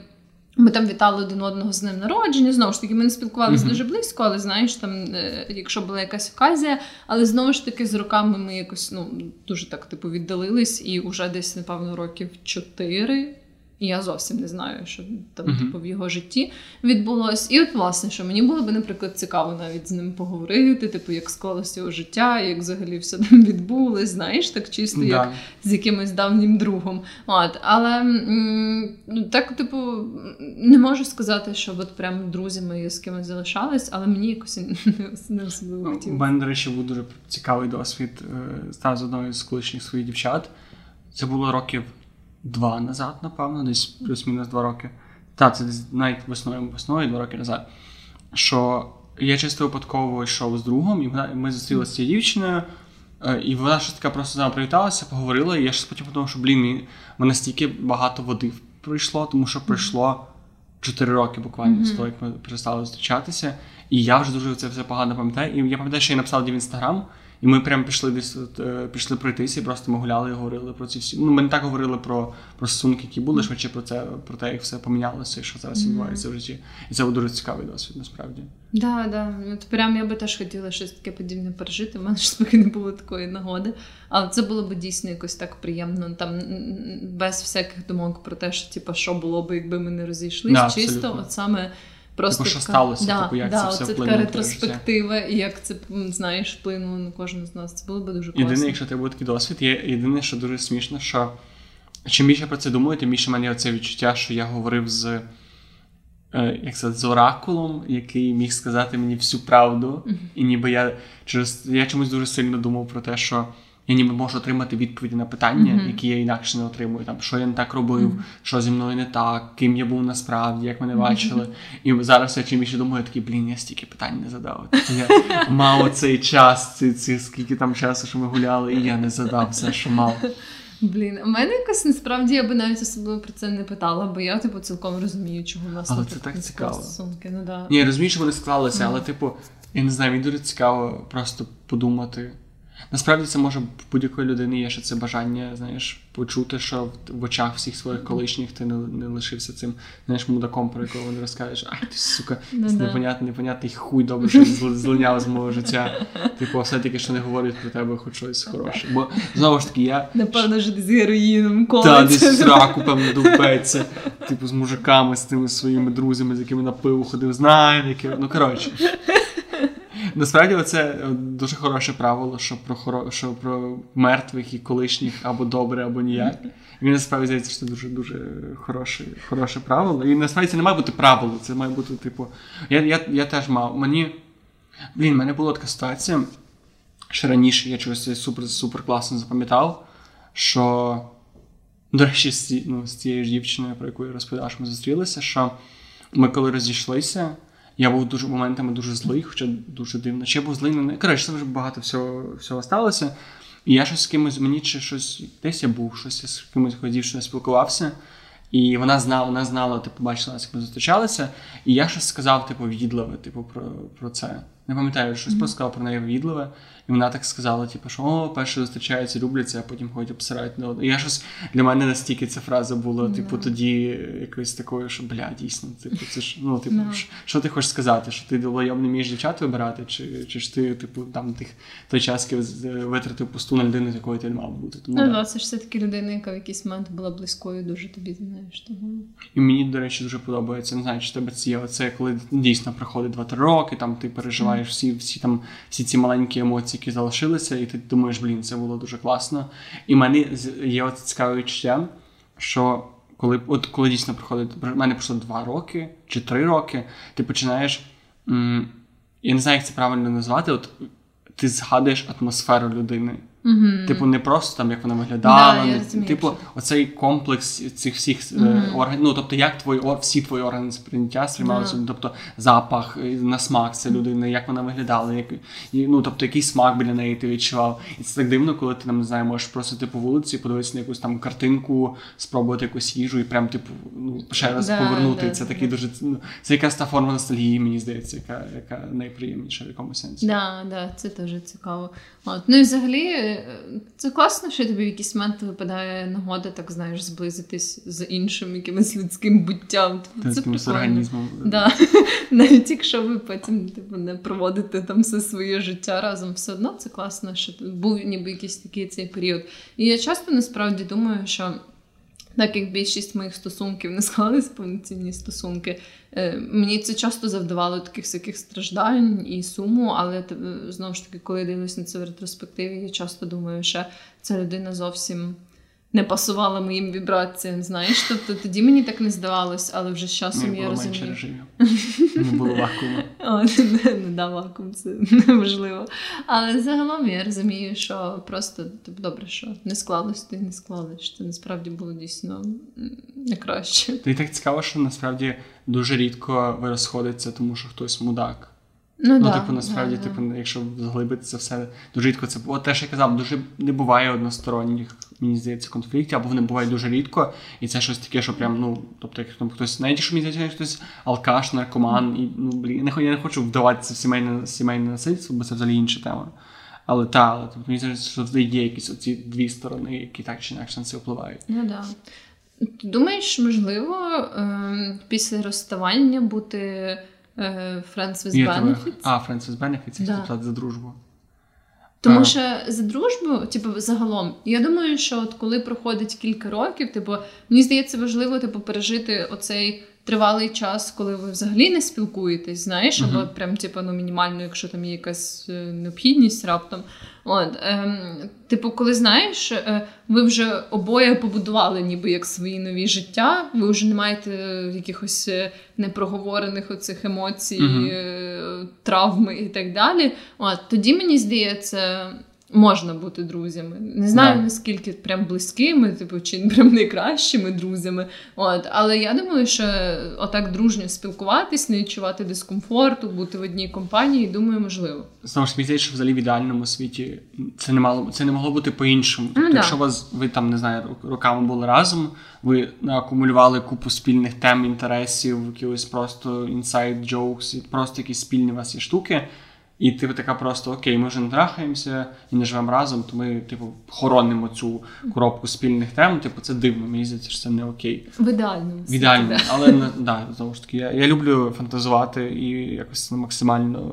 Ми там вітали один одного з ним народження. Знову ж таки, ми не спілкувалися Мгм. дуже близько, але знаєш, там, е, якщо була якась оказія, але знову ж таки з роками ми якось ну, дуже так типу віддалились, і вже десь, напевно, років чотири. І я зовсім не знаю, що там Мгм. типу, в його житті відбулось. І от, власне, що мені було би, наприклад, цікаво навіть з ним поговорити, типу, як склалося його життя, як взагалі все там відбулось, знаєш, так чисто, як з якимось давнім другом. От, але м, ну, так, типу, не можу сказати, що от прям друзями я з кимось залишалась, але мені якось не, особливо Ну, У хотілося. мене, до речі, був дуже цікавий досвід е, став з одною з колишніх своїх дівчат. Це було років два назад, напевно, десь плюс-мінус два роки. Так, це десь навіть весною, весною два роки назад. Що я чисто випадково йшов з другом, і вона- ми зустрілися з цією дівчиною. е, І вона щось така просто з нами привіталася, поговорила, і я щось потім подумав, що блін, мені мене стільки багато води пройшло, тому що пройшло 4 роки буквально з того, як ми перестали зустрічатися. І я вже дуже це все погано пам'ятаю. І я пам'ятаю, що я написав в інстаграм, і ми прямо пішли десь е, пішли пройтися, і просто ми гуляли і говорили про ці всі. Ну, ми не так говорили про, про стосунки, які були, швидше про це, про те, як все помінялося і що зараз відбувається в житті. І це був дуже цікавий досвід, насправді. Да, да. От прям я би теж хотіла щось таке подібне пережити. У мене ж поки не було такої нагоди. Але це було б дійсно якось так приємно. Там без всяких думок про те, що типу, що було б, якби ми не розійшлись. Да, Чисто, от саме. Просто Типу, що така- сталося, да, типу, як да, це все оце вплинуло така твоє життя. ретроспектива, і як це знаєш, вплинуло на кожного з нас. Це було б дуже класно. Єдине, якщо тебе був такий досвід, є єдине, що дуже смішно, що чим більше про це думаю, тим більше в мене оце відчуття, що я говорив з, е, як це, з оракулом, який міг сказати мені всю правду. І ніби я через я чомусь дуже сильно думав про те, що я ніби можу отримати відповіді на питання, Мгм. які я інакше не отримую. Там, що я не так робив, Мгм. що зі мною не так, ким я був насправді, як мене бачили. І зараз я чим більше думаю, я такий, блін, я стільки питань не задав. Я мав цей час, ці, ці, скільки там часу, що ми гуляли, і я не задав все, що мав. Блін, у мене якось насправді я би навіть особливо про це не питала, бо я типу цілком розумію, чого в нас Але це так цікаво. стосунки. Ну, да. Ні, я розумію, що вони склалися, але, типу, я не знаю, мені дуже цікаво просто подумати. Насправді це може в будь-якої людини є ще це бажання, знаєш, почути, що в, очах всіх своїх колишніх ти не, не лишився цим, знаєш, мудаком, про якого вони розкажеш, ай ти сука, Ну це непонятний, непонятний хуй добре, що злиняв з мого життя. Типу, все-таки, що не говорять про тебе хоч щось хороше. Бо знову ж таки, я Напевно, ж з героїном та колиться. десь в сраку, певно, довбеться. Типу, з мужиками, з тими своїми друзями, з якими на пиво ходив, знаю, яке. Ну, коротше. Насправді, це е, дуже хороше правило, що про хоро... що про мертвих і колишніх або добре, або ніяк. Мені насправді здається, що це дуже дуже хороше, хороше правило. І насправді це не має бути правило, це має бути, типу. Я, я, я теж мав. Мені. Блін, в мене була така ситуація. Ще раніше я чогось супер, супер класно запам'ятав, що. До речі, з, ну, з цією дівчиною, про яку я розповідав, що ми зустрілися, що ми коли розійшлися, я був дуже моментами дуже злий, хоча дуже дивно. Я був злий на. Коротше, це вже багато всього, всього сталося. І я щось з кимось, мені чи щось, десь я був, щось з кимось хотів, що не спілкувався. І вона знала, вона знала, типу, бачила як ми зустрічалися, і я щось сказав, типу, відливе, типу, про, про це. Не пам'ятаю, щось Мгм. просто сказала про неї відливе, і вона так сказала, типу, що о, перше зустрічаються, любляться, а потім ходять обсирають на одне. І я щось для мене настільки ця фраза була, Да. типу, тоді якоюсь такою, що бля, дійсно, типу, це ж ну, типу, ш- що ти хочеш сказати? Що ти долойом не вмієш дівчат вибирати, чи, чи ж ти, типу, там тих той час витратив пусту на людину, з якою ти не мав бути. Тому, Ну, да. це ж все-таки людина, яка в якийсь момент була близькою дуже тобі, знаєш. Того. І мені, до речі, дуже подобається. Не знаю, чи тебе це є. Оце коли дійсно проходить 2-3 роки, там ти переживаєш всі, всі там всі ці маленькі емоції, які залишилися, і ти думаєш, блін, це було дуже класно. І мені є от цікаве відчуття, що коли, от коли дійсно проходить, в мене пройшло два роки чи три роки, ти починаєш. Я не знаю, як це правильно назвати. От ти згадуєш атмосферу людини. Угу. Типу, не просто там, як вона виглядала, Да, не, типу, оцей комплекс цих всіх е, Мгм. органів. Ну, тобто, як твої всі твої органи сприйняття сприймалися, Да. тобто запах, е, на смак це людина, як вона виглядала, як, і, ну, тобто, який смак біля неї ти відчував. І це так дивно, коли ти там не знаю, можеш просто ти по вулиці, подивитися на якусь там картинку, спробувати якусь їжу і прям, типу, ну, ще раз Да, повернути. да, це такий дуже ну, це якась та форма ностальгії, мені здається, яка, яка найприємніша в якомусь сенсі. Да, да, це теж цікаво. От. Ну і взагалі, е, це класно, що тобі в якийсь момент випадає нагода, так знаєш, зблизитись з іншим якимось людським буттям. Та, Це з прикольно. організмом. Да. Навіть якщо ви потім типу, не проводите там все своє життя разом, все одно це класно, що був ніби якийсь такий цей період. І я часто насправді думаю, що. Так як більшість моїх стосунків не склались повноцінні стосунки, е, мені це часто завдавало таких всяких страждань і суму, але знову ж таки, коли я дивлюсь на це в ретроспективі, я часто думаю, що ця людина зовсім не пасувала моїм вібраціям, знаєш. Тобто тоді мені так не здавалось, але вже з часом Не я менше розумію. Не було вакууму. О, не, не дав вакуум, це неможливо. Але загалом я розумію, що просто типу, добре, що не склалось, то й не склалось. що Це насправді було дійсно не краще. Й так цікаво, що насправді дуже рідко ви розходиться, тому що хтось мудак. Ну, Ну, да, типу, насправді, да, да. типу, якщо заглибити це все, дуже рідко це. От те, що я казав, дуже не буває односторонніх, мені здається, конфліктів, або вони бувають дуже рідко, і це щось таке, що прям, ну, тобто, як там хтось, навіть якщо мені здається, хтось алкаш, наркоман, і ну блін, я не, хочу вдаватися в сімейне, сімейне насильство, бо це взагалі інша тема. Але та, але тобто, мені здається, що завжди є якісь оці дві сторони, які так чи інакше на це впливають. Ну да. Ти думаєш, можливо, е, після розставання бути friends with тебе- benefits? А, Френсис Бенефіт, це Да. тобто за дружбу. Тому А. що за дружбу, типу, загалом, я думаю, що от коли проходить кілька років, типу, мені здається, важливо типу, пережити оцей тривалий час, коли ви взагалі не спілкуєтесь, знаєш, або Мгм. прям типу, ну, мінімально, якщо там є якась е, необхідність раптом. От, ем, типу, коли знаєш, е, ви вже обоє побудували ніби як свої нові життя, ви вже не маєте якихось е, непроговорених оцих емоцій, Мгм. е, травми і так далі. От, тоді мені здається. Можна бути друзями. Не знаю Да. наскільки прям близькими, типу, чи прям найкращими друзями. От, але я думаю, що отак дружньо спілкуватись, не відчувати дискомфорту, бути в одній компанії, думаю, можливо. Знову ж мені здається, що взагалі в ідеальному світі це не мало це не могло бути по-іншому. Тобто, Ну, да. якщо вас ви там не знаю, рок- роками були разом, ви акумулювали купу спільних тем, інтересів, якихось просто інсайд джокс, просто якісь спільні у вас є штуки. І ти така просто окей, ми вже не трахаємося і не живемо разом, то ми, типу, хоронимо цю коробку спільних тем. Типу, це дивно. Мені здається, що це не окей. В ідеальному В світі, ідеально, да. але да, знову ж таки, я, я люблю фантазувати і якось максимально,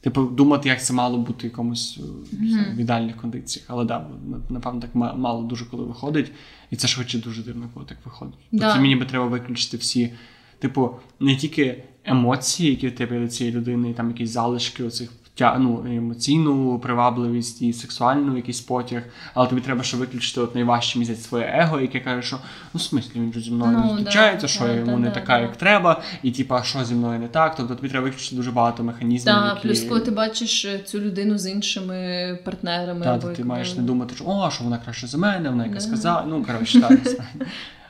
типу, думати, як це мало бути якомусь знаю, в ідеальних кондиціях. Але да, напевно, так ма- мало дуже коли виходить, і це швидше дуже дивно, коли так виходить. Да. Тобто мені би треба виключити всі, типу, не тільки емоції, які в тебе до цієї людини, там якісь залишки оцих. Ну, емоційну привабливість і сексуальну якийсь потяг, але тобі треба ще виключити от найважче місяць своє его, яке каже, що ну в смислі він же зі мною Ну, не да, що да, йому да, не да, така, да. як треба, і типа, що зі мною не так. Тобто тобі треба виключити дуже багато механізмів. Та, які... плюс, коли ти бачиш е, цю людину з іншими партнерами. Та, або ти якою- маєш не думати, що о, що вона краще за мене, вона якась Да. сказала. Ну, коротше, так.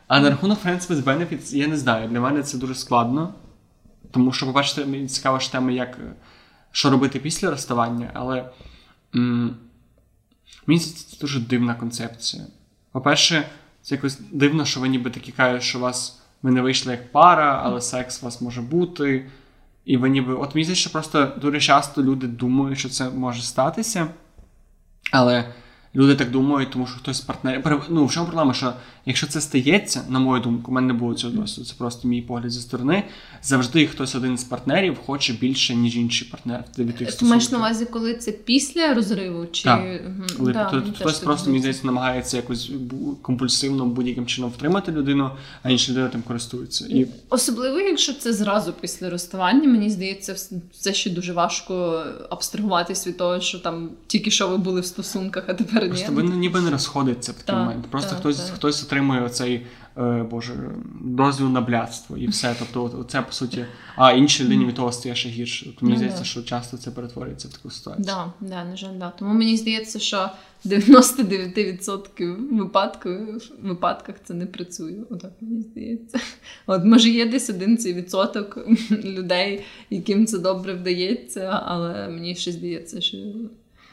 А на рахунок Friends with Benefits, я не знаю. Для мене це дуже складно. Тому що, побачите, мені цікава ж тема, як е, що робити після розставання, але м- мені це дуже дивна концепція. По-перше, це якось дивно, що ви ніби такі кажуть, що вас ви не вийшли як пара, але секс у вас може бути. І ви ніби, от мені здається, що просто дуже часто люди думають, що це може статися, але люди так думають, тому що хтось з партнерів. Ну, в чому проблема, що якщо це стається, на мою думку, у мене не було цього досвіду, це просто мій погляд зі сторони. Завжди хтось один з партнерів хоче більше, ніж інший партнер. Ти маєш на увазі, коли це після розриву? Чи так. Угу. Коли да, хтось, хтось просто мені здається намагається якось компульсивно будь-яким чином втримати людину, а інша людина тим користується. І... Особливо, якщо це зразу після розставання, мені здається, це ще дуже важко абстрагуватись від того, що там тільки що ви були в стосунках, а тепер ні. Просто ви ніби не розходиться в такий так, момент. Просто так, хтось так. хтось отримує оцей е, боже дозвіл на блядство і все. Тобто, це по суті, а іншій людині від того стає ще гірше. Тобто, мені Ну, здається, що часто це перетворюється в таку ситуацію. Да, да, на жаль, да. Тому мені здається, що 99% випадків, випадках це не працює. Отак мені здається. От може є десь один цей відсоток людей, яким це добре вдається, але мені ще здається, що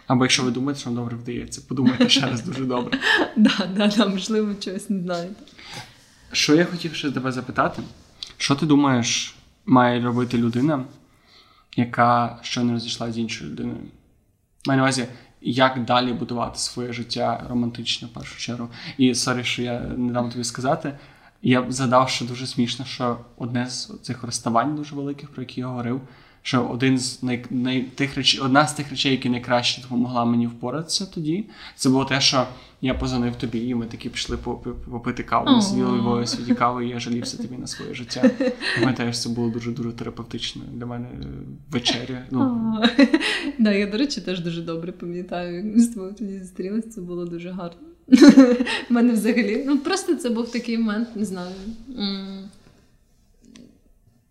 Або якщо ви думаєте, що вам добре вдається, подумайте ще раз дуже добре. да, да, да, можливо, чогось не знаєте. Що я хотів ще тебе запитати, що ти думаєш, має робити людина, яка щойно розійшла з іншою людиною? Маю на увазі, як далі будувати своє життя романтично, в першу чергу. І sorry, що я не дам тобі сказати. Я б згадав, що дуже смішно, що одне з цих розставань дуже великих, про які я говорив, що один з най, най, тих реч, одна з тих речей, які найкраще допомогла мені впоратися тоді, це було те, що я позвонив тобі, і ми такі пішли попити каву, ми сиділи Львові Світі кави, і я жалівся тобі на своє життя. Пам'ятаєш, це було дуже дуже терапевтично для мене вечеря. Ну, да, я, до речі, теж дуже добре пам'ятаю, як ми з тобою тоді зустрілися, це було дуже гарно. У мене взагалі, ну просто це був такий момент, не знаю.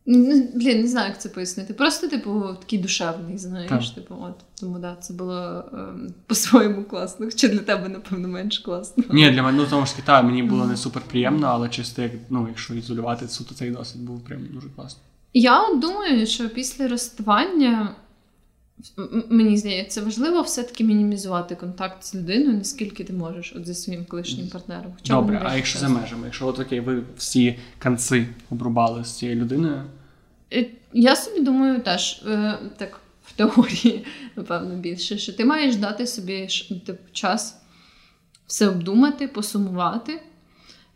Блін, не знаю, як це пояснити. Просто, типу, такий душевний, знаєш. Так. Типу, от тому да, це було ем, по-своєму класно. Чи для тебе, напевно, менш класно. Ні, для мене ну, тому ж та, мені було не супер приємно, але чисто як ну, якщо ізолювати суто цей досвід був прям дуже класно. Я думаю, що після розставання. Мені здається, важливо все-таки мінімізувати контакт з людиною, наскільки ти можеш от зі своїм колишнім партнером. Хоча Добре, а якщо за межами, якщо от окей, ви всі канци обрубали з цією людиною, Е, Я собі думаю теж е, так в теорії, напевно, більше, що ти маєш дати собі час все обдумати, посумувати.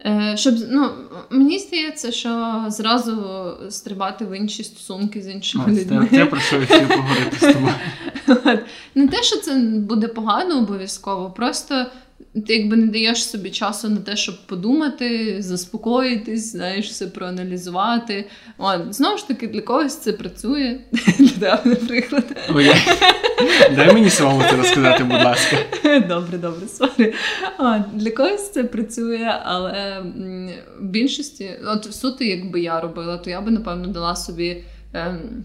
Е, Щоб, ну, мені здається, що зразу стрибати в інші стосунки з іншими людьми. це, людьми. про що я хотів поговорити з тобою. Не те, що це буде погано обов'язково, просто ти якби не даєш собі часу на те, щоб подумати, заспокоїтись, знаєш, все проаналізувати. От. Знову ж таки, для когось це працює. Наприклад. Ой. Дай мені самому це розказати, будь ласка. Добре, добре, sorry. Для когось це працює, але в більшості, от суто, якби я робила, то я би, напевно, дала собі. Ем,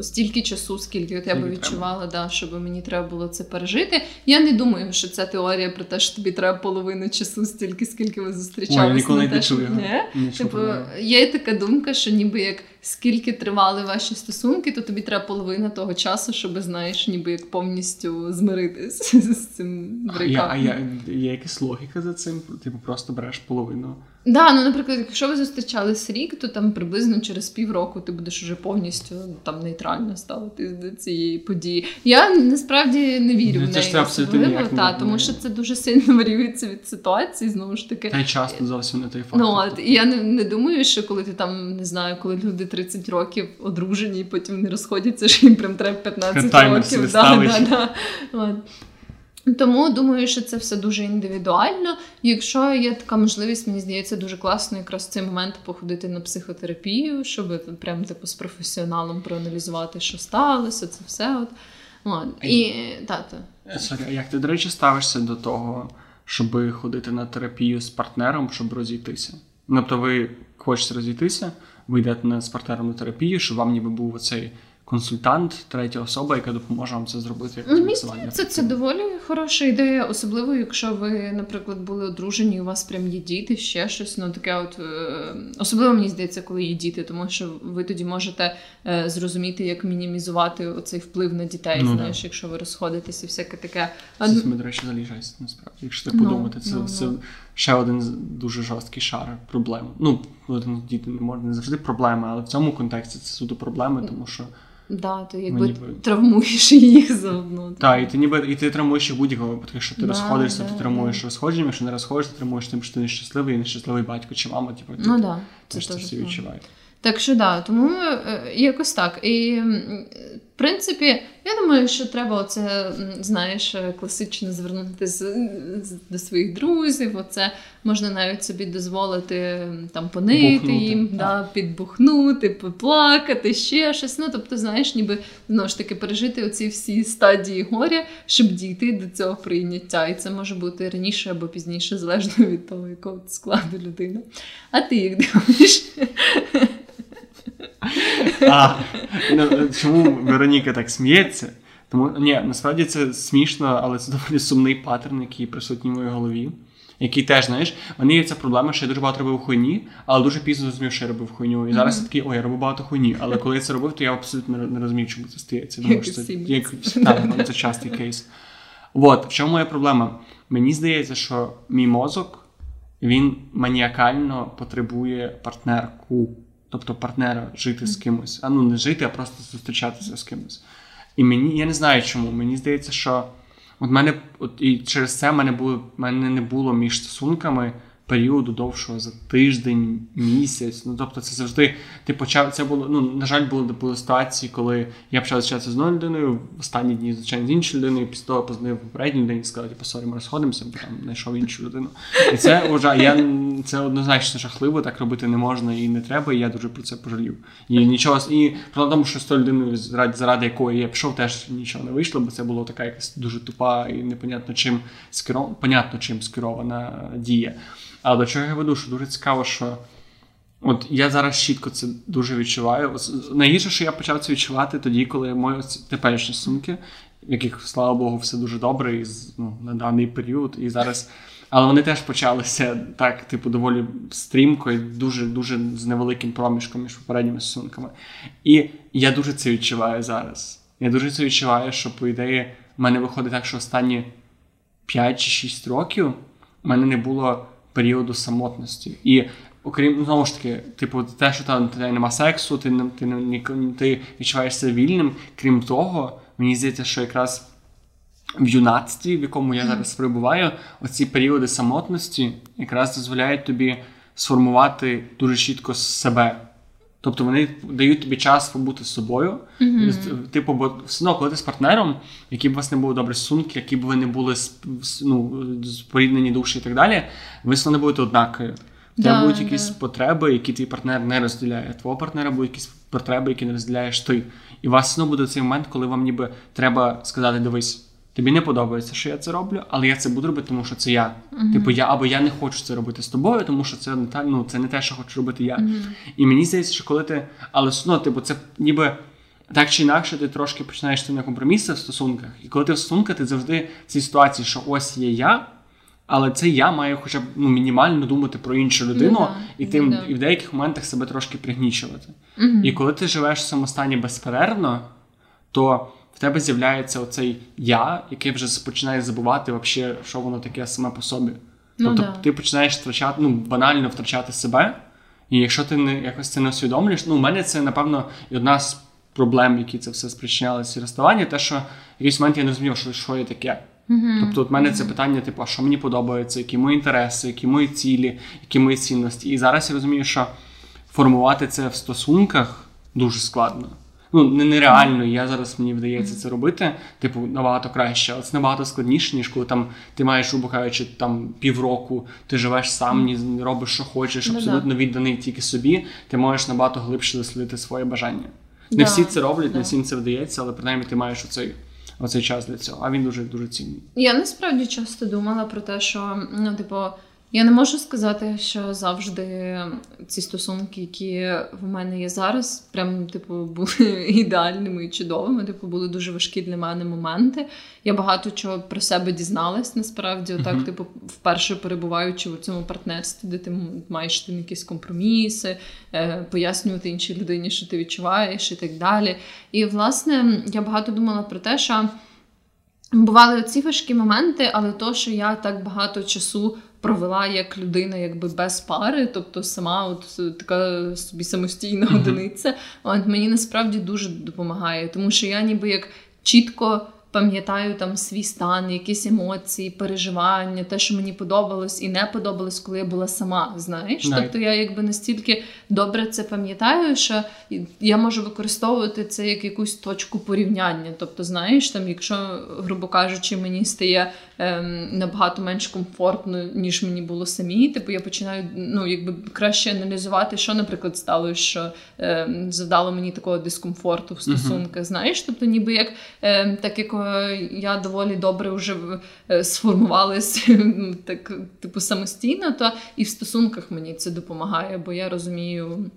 Стільки часу, скільки от я би відчувала, да, щоб мені треба було це пережити. Я не думаю, що ця теорія про те, що тобі треба половину часу, стільки, скільки ви зустрічалися. Ой, ніколи не те, щоб- Ні? Типу, є така думка, що ніби як скільки тривали ваші стосунки, то тобі треба половина того часу, щоб знаєш, ніби як повністю змиритись з цим А, я, а я, є якась логіка за цим? Типу, просто береш половину. Да, ну, наприклад, якщо ви зустрічались рік, то там приблизно через півроку ти будеш вже повністю там нейтрально ставитись до цієї події. Я насправді не вірю Ну, в це ж неї абсолютно не- та, тому що це дуже сильно варіюється від ситуації, знову ж таки. Та й часто зовсім не той факт. Ну, от, і я не, не думаю, що коли ти там не знаю, коли люди 30 років одружені і потім не розходяться, що їм прям треба 15 Таймер років. Да, да, да. От. Тому думаю, що це все дуже індивідуально. Якщо є така можливість, мені здається, дуже класно якраз в цей момент походити на психотерапію, щоб прям типу з професіоналом проаналізувати, що сталося, це все. От. От. І тато. Е, Sorry, а як ти, до речі, ставишся до того, щоб ходити на терапію з партнером, щоб розійтися? Ну, Тобто ви хочете розійтися, ви йдете з партнером на терапію, щоб вам ніби був оцей консультант, третя особа, яка допоможе вам це зробити як здається, це доволі хороша ідея, особливо, якщо ви, наприклад, були одружені, і у вас прям є діти, ще щось. Ну таке, от е, особливо мені здається, коли є діти, тому що ви тоді можете е, зрозуміти, як мінімізувати оцей вплив на дітей. Ну, знаєш, да. якщо ви розходитеся, і всяке таке. А, Це ми, до речі, заліжається насправді. Якщо так Ну, подумати, це, ну, це ну. Ще один дуже жорсткий шар проблем. Ну, діти не можна не завжди проблеми, але в цьому контексті це суто проблеми, тому що да, ти якби ніби... травмуєш їх заодно. Так, і ти ніби і ти травмуєш їх будь-якого, тому Якщо ти Да, розходишся, да, ти травмуєш да. розходженням, якщо не розходишся, ти травмуєш тим, що ти нещасливий і нещасливий батько чи мама, типу, ти, Ну да, ти ж це теж всі правда. Так що да, тому е, якось так. І в принципі, я думаю, що треба оце, знаєш, е, класично звернути з, з- до своїх друзів. Оце можна навіть собі дозволити там понити Бухнути, їм, так. да, підбухнути, поплакати, ще щось. Ну, тобто, знаєш, ніби знову ж таки пережити оці всі стадії горя, щоб дійти до цього прийняття. І це може бути раніше або пізніше, залежно від того, якого складу людина. А ти як думаєш? А, ну, чому Вероніка так сміється? Тому ні, насправді це смішно, але це доволі сумний паттерн, який присутній в моїй голові. Який теж, знаєш, в мене є ця проблема, що я дуже багато робив хуйні, але дуже пізно зрозумів, що я робив хуйню. І зараз я такий, ой, я робив багато хуйні. Але коли я це робив, то я абсолютно не- не розумів, чому це стається. Думаю, що це як так, ну, це частий кейс. От, в чому моя проблема? Мені здається, що мій мозок він маніакально потребує партнерку, тобто партнера жити з кимось. А ну не жити, а просто зустрічатися з кимось. І мені, я не знаю чому. Мені здається, що от мене, от і через це мене було, мене не було між стосунками періоду довшого за тиждень, місяць. Ну тобто, це завжди типу почав. Це було. Ну на жаль, були, були ситуації, коли я почав зустрічатися з одною людиною, в останні дні зустрічання з іншою людиною. Після того подзвонив попередній людині і сказав, типу, sorry, ми розходимося, бо там знайшов іншу людину. І це вже я це однозначно жахливо, так робити не можна і не треба. І я дуже про це пожалів. І нічого і про тому, що з тою людиною, заради, якої я пішов, теж нічого не вийшло, бо це було така якась дуже тупа і непонятно чим скерована, понятно чим скерована дія. Але до чого я веду, що дуже цікаво, що от я зараз чітко це дуже відчуваю. Найгірше, що я почав це відчувати тоді, коли мої теперішні сумки, в яких, слава Богу, все дуже добре і ну, на даний період, і зараз. Але вони теж почалися так, типу, доволі стрімко і дуже дуже з невеликим проміжком між попередніми стосунками. І я дуже це відчуваю зараз. Я дуже це відчуваю, що, по ідеї, в мене виходить так, що останні 5 чи 6 років у мене не було періоду самотності. І окрім ну, знову ж таки, типу, те, що там тебе нема сексу, ти ти, ти відчуваєшся вільним. Крім того, мені здається, що якраз в юнацтві, в якому я зараз перебуваю, оці періоди самотності якраз дозволяють тобі сформувати дуже чітко себе. Тобто вони дають тобі час побути з собою. З- Типу, бо все одно, коли ти з партнером, які б у вас не були добрі стосунки, які б ви не були ну, споріднені душі і так далі, ви все не будете однакові. У тебе Да, будуть якісь да. потреби, які твій партнер не розділяє. Твого партнера будуть якісь потреби, які не розділяєш ти. І у вас все одно буде цей момент, коли вам ніби треба сказати: дивись, тобі не подобається, що я це роблю, але я це буду робити, тому що це я. Типу, я або я не хочу це робити з тобою, тому що це не та ну це не те, що хочу робити я. І мені здається, що коли ти, але одно, типу, це ніби. Так чи інакше, ти трошки починаєш на компроміси в стосунках. І коли ти в стосунках, ти завжди в цій ситуації, що ось є я, але це я маю хоча б ну, мінімально думати про іншу людину, да, і тим ну да. і в деяких моментах себе трошки пригнічувати. Мгм. І коли ти живеш в цьому стані безперервно, то в тебе з'являється оцей я, який вже починає забувати, вообще, що воно таке саме по собі. Ну тобто да. ти починаєш втрачати, ну, банально втрачати себе. І якщо ти не якось це не усвідомлюєш, ну, у мене це, напевно, і одна з проблем, які це все спричиняли ці розставання, те, що в якийсь момент я не розумів, що, що є таке. Тобто, от мене це питання, типу, а що мені подобається, які мої інтереси, які мої цілі, які мої цінності. І зараз я розумію, що формувати це в стосунках дуже складно. Ну, не нереально, я зараз мені вдається це робити, типу, набагато краще, але це набагато складніше, ніж коли там ти маєш, кажучи, там півроку, ти живеш сам, ні, робиш, що хочеш, Ну абсолютно відданий тільки собі, ти можеш набагато глибше дослідити своє бажання. Не всі це роблять, не всім це вдається, але принаймні ти маєш оцей, оцей час для цього. А він дуже дуже цінний. Я насправді часто думала про те, що ну, типу, Я не можу сказати, що завжди ці стосунки, які в мене є зараз, прям типу були ідеальними і чудовими. Типу, були дуже важкі для мене моменти. Я багато чого про себе дізналась насправді. Отак, uh-huh. типу, вперше перебуваючи у цьому партнерстві, де ти маєш там якісь компроміси, е, пояснювати іншій людині, що ти відчуваєш, і так далі. І власне я багато думала про те, що. Бували ці важкі моменти, але то, що я так багато часу провела як людина, якби без пари, тобто сама от така собі самостійна mm-hmm. одиниця, от мені насправді дуже допомагає, тому що я ніби як чітко пам'ятаю там свій стан, якісь емоції, переживання, те, що мені подобалось і не подобалось, коли я була сама. Знаєш, right. тобто я якби настільки добре це пам'ятаю, що я можу використовувати це як якусь точку порівняння. Тобто, знаєш, там, якщо, грубо кажучи, мені стає ем, набагато менш комфортно, ніж мені було самі, типу я починаю ну, якби краще аналізувати, що, наприклад, сталося, що ем, завдало мені такого дискомфорту в стосунках. Uh-huh. Знаєш, тобто, ніби як ем, так як я доволі добре вже е, сформувалася так, типу, самостійно, то і в стосунках мені це допомагає, бо я розумію.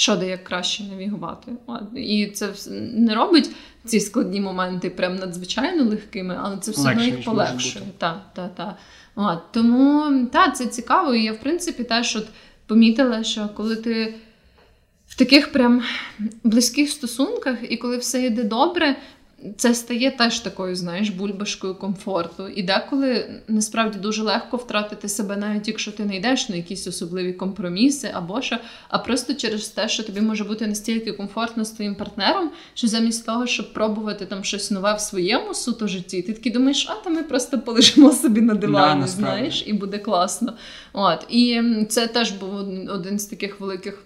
Що де як краще навігувати. І це не робить ці складні моменти прям надзвичайно легкими, але це все одно їх полегшує. Та, та, та. От, тому та, це цікаво. І я, в принципі, теж от помітила, що коли ти в таких прям близьких стосунках, і коли все йде добре, це стає теж такою, знаєш, бульбашкою комфорту. І деколи насправді дуже легко втратити себе, навіть якщо ти не йдеш на якісь особливі компроміси або що, а просто через те, що тобі може бути настільки комфортно з твоїм партнером, що замість того, щоб пробувати там щось нове в своєму суто житті, ти такий думаєш, а то ми просто полежимо собі на дивані, да, знаєш, і буде класно. От і це теж був один з таких великих.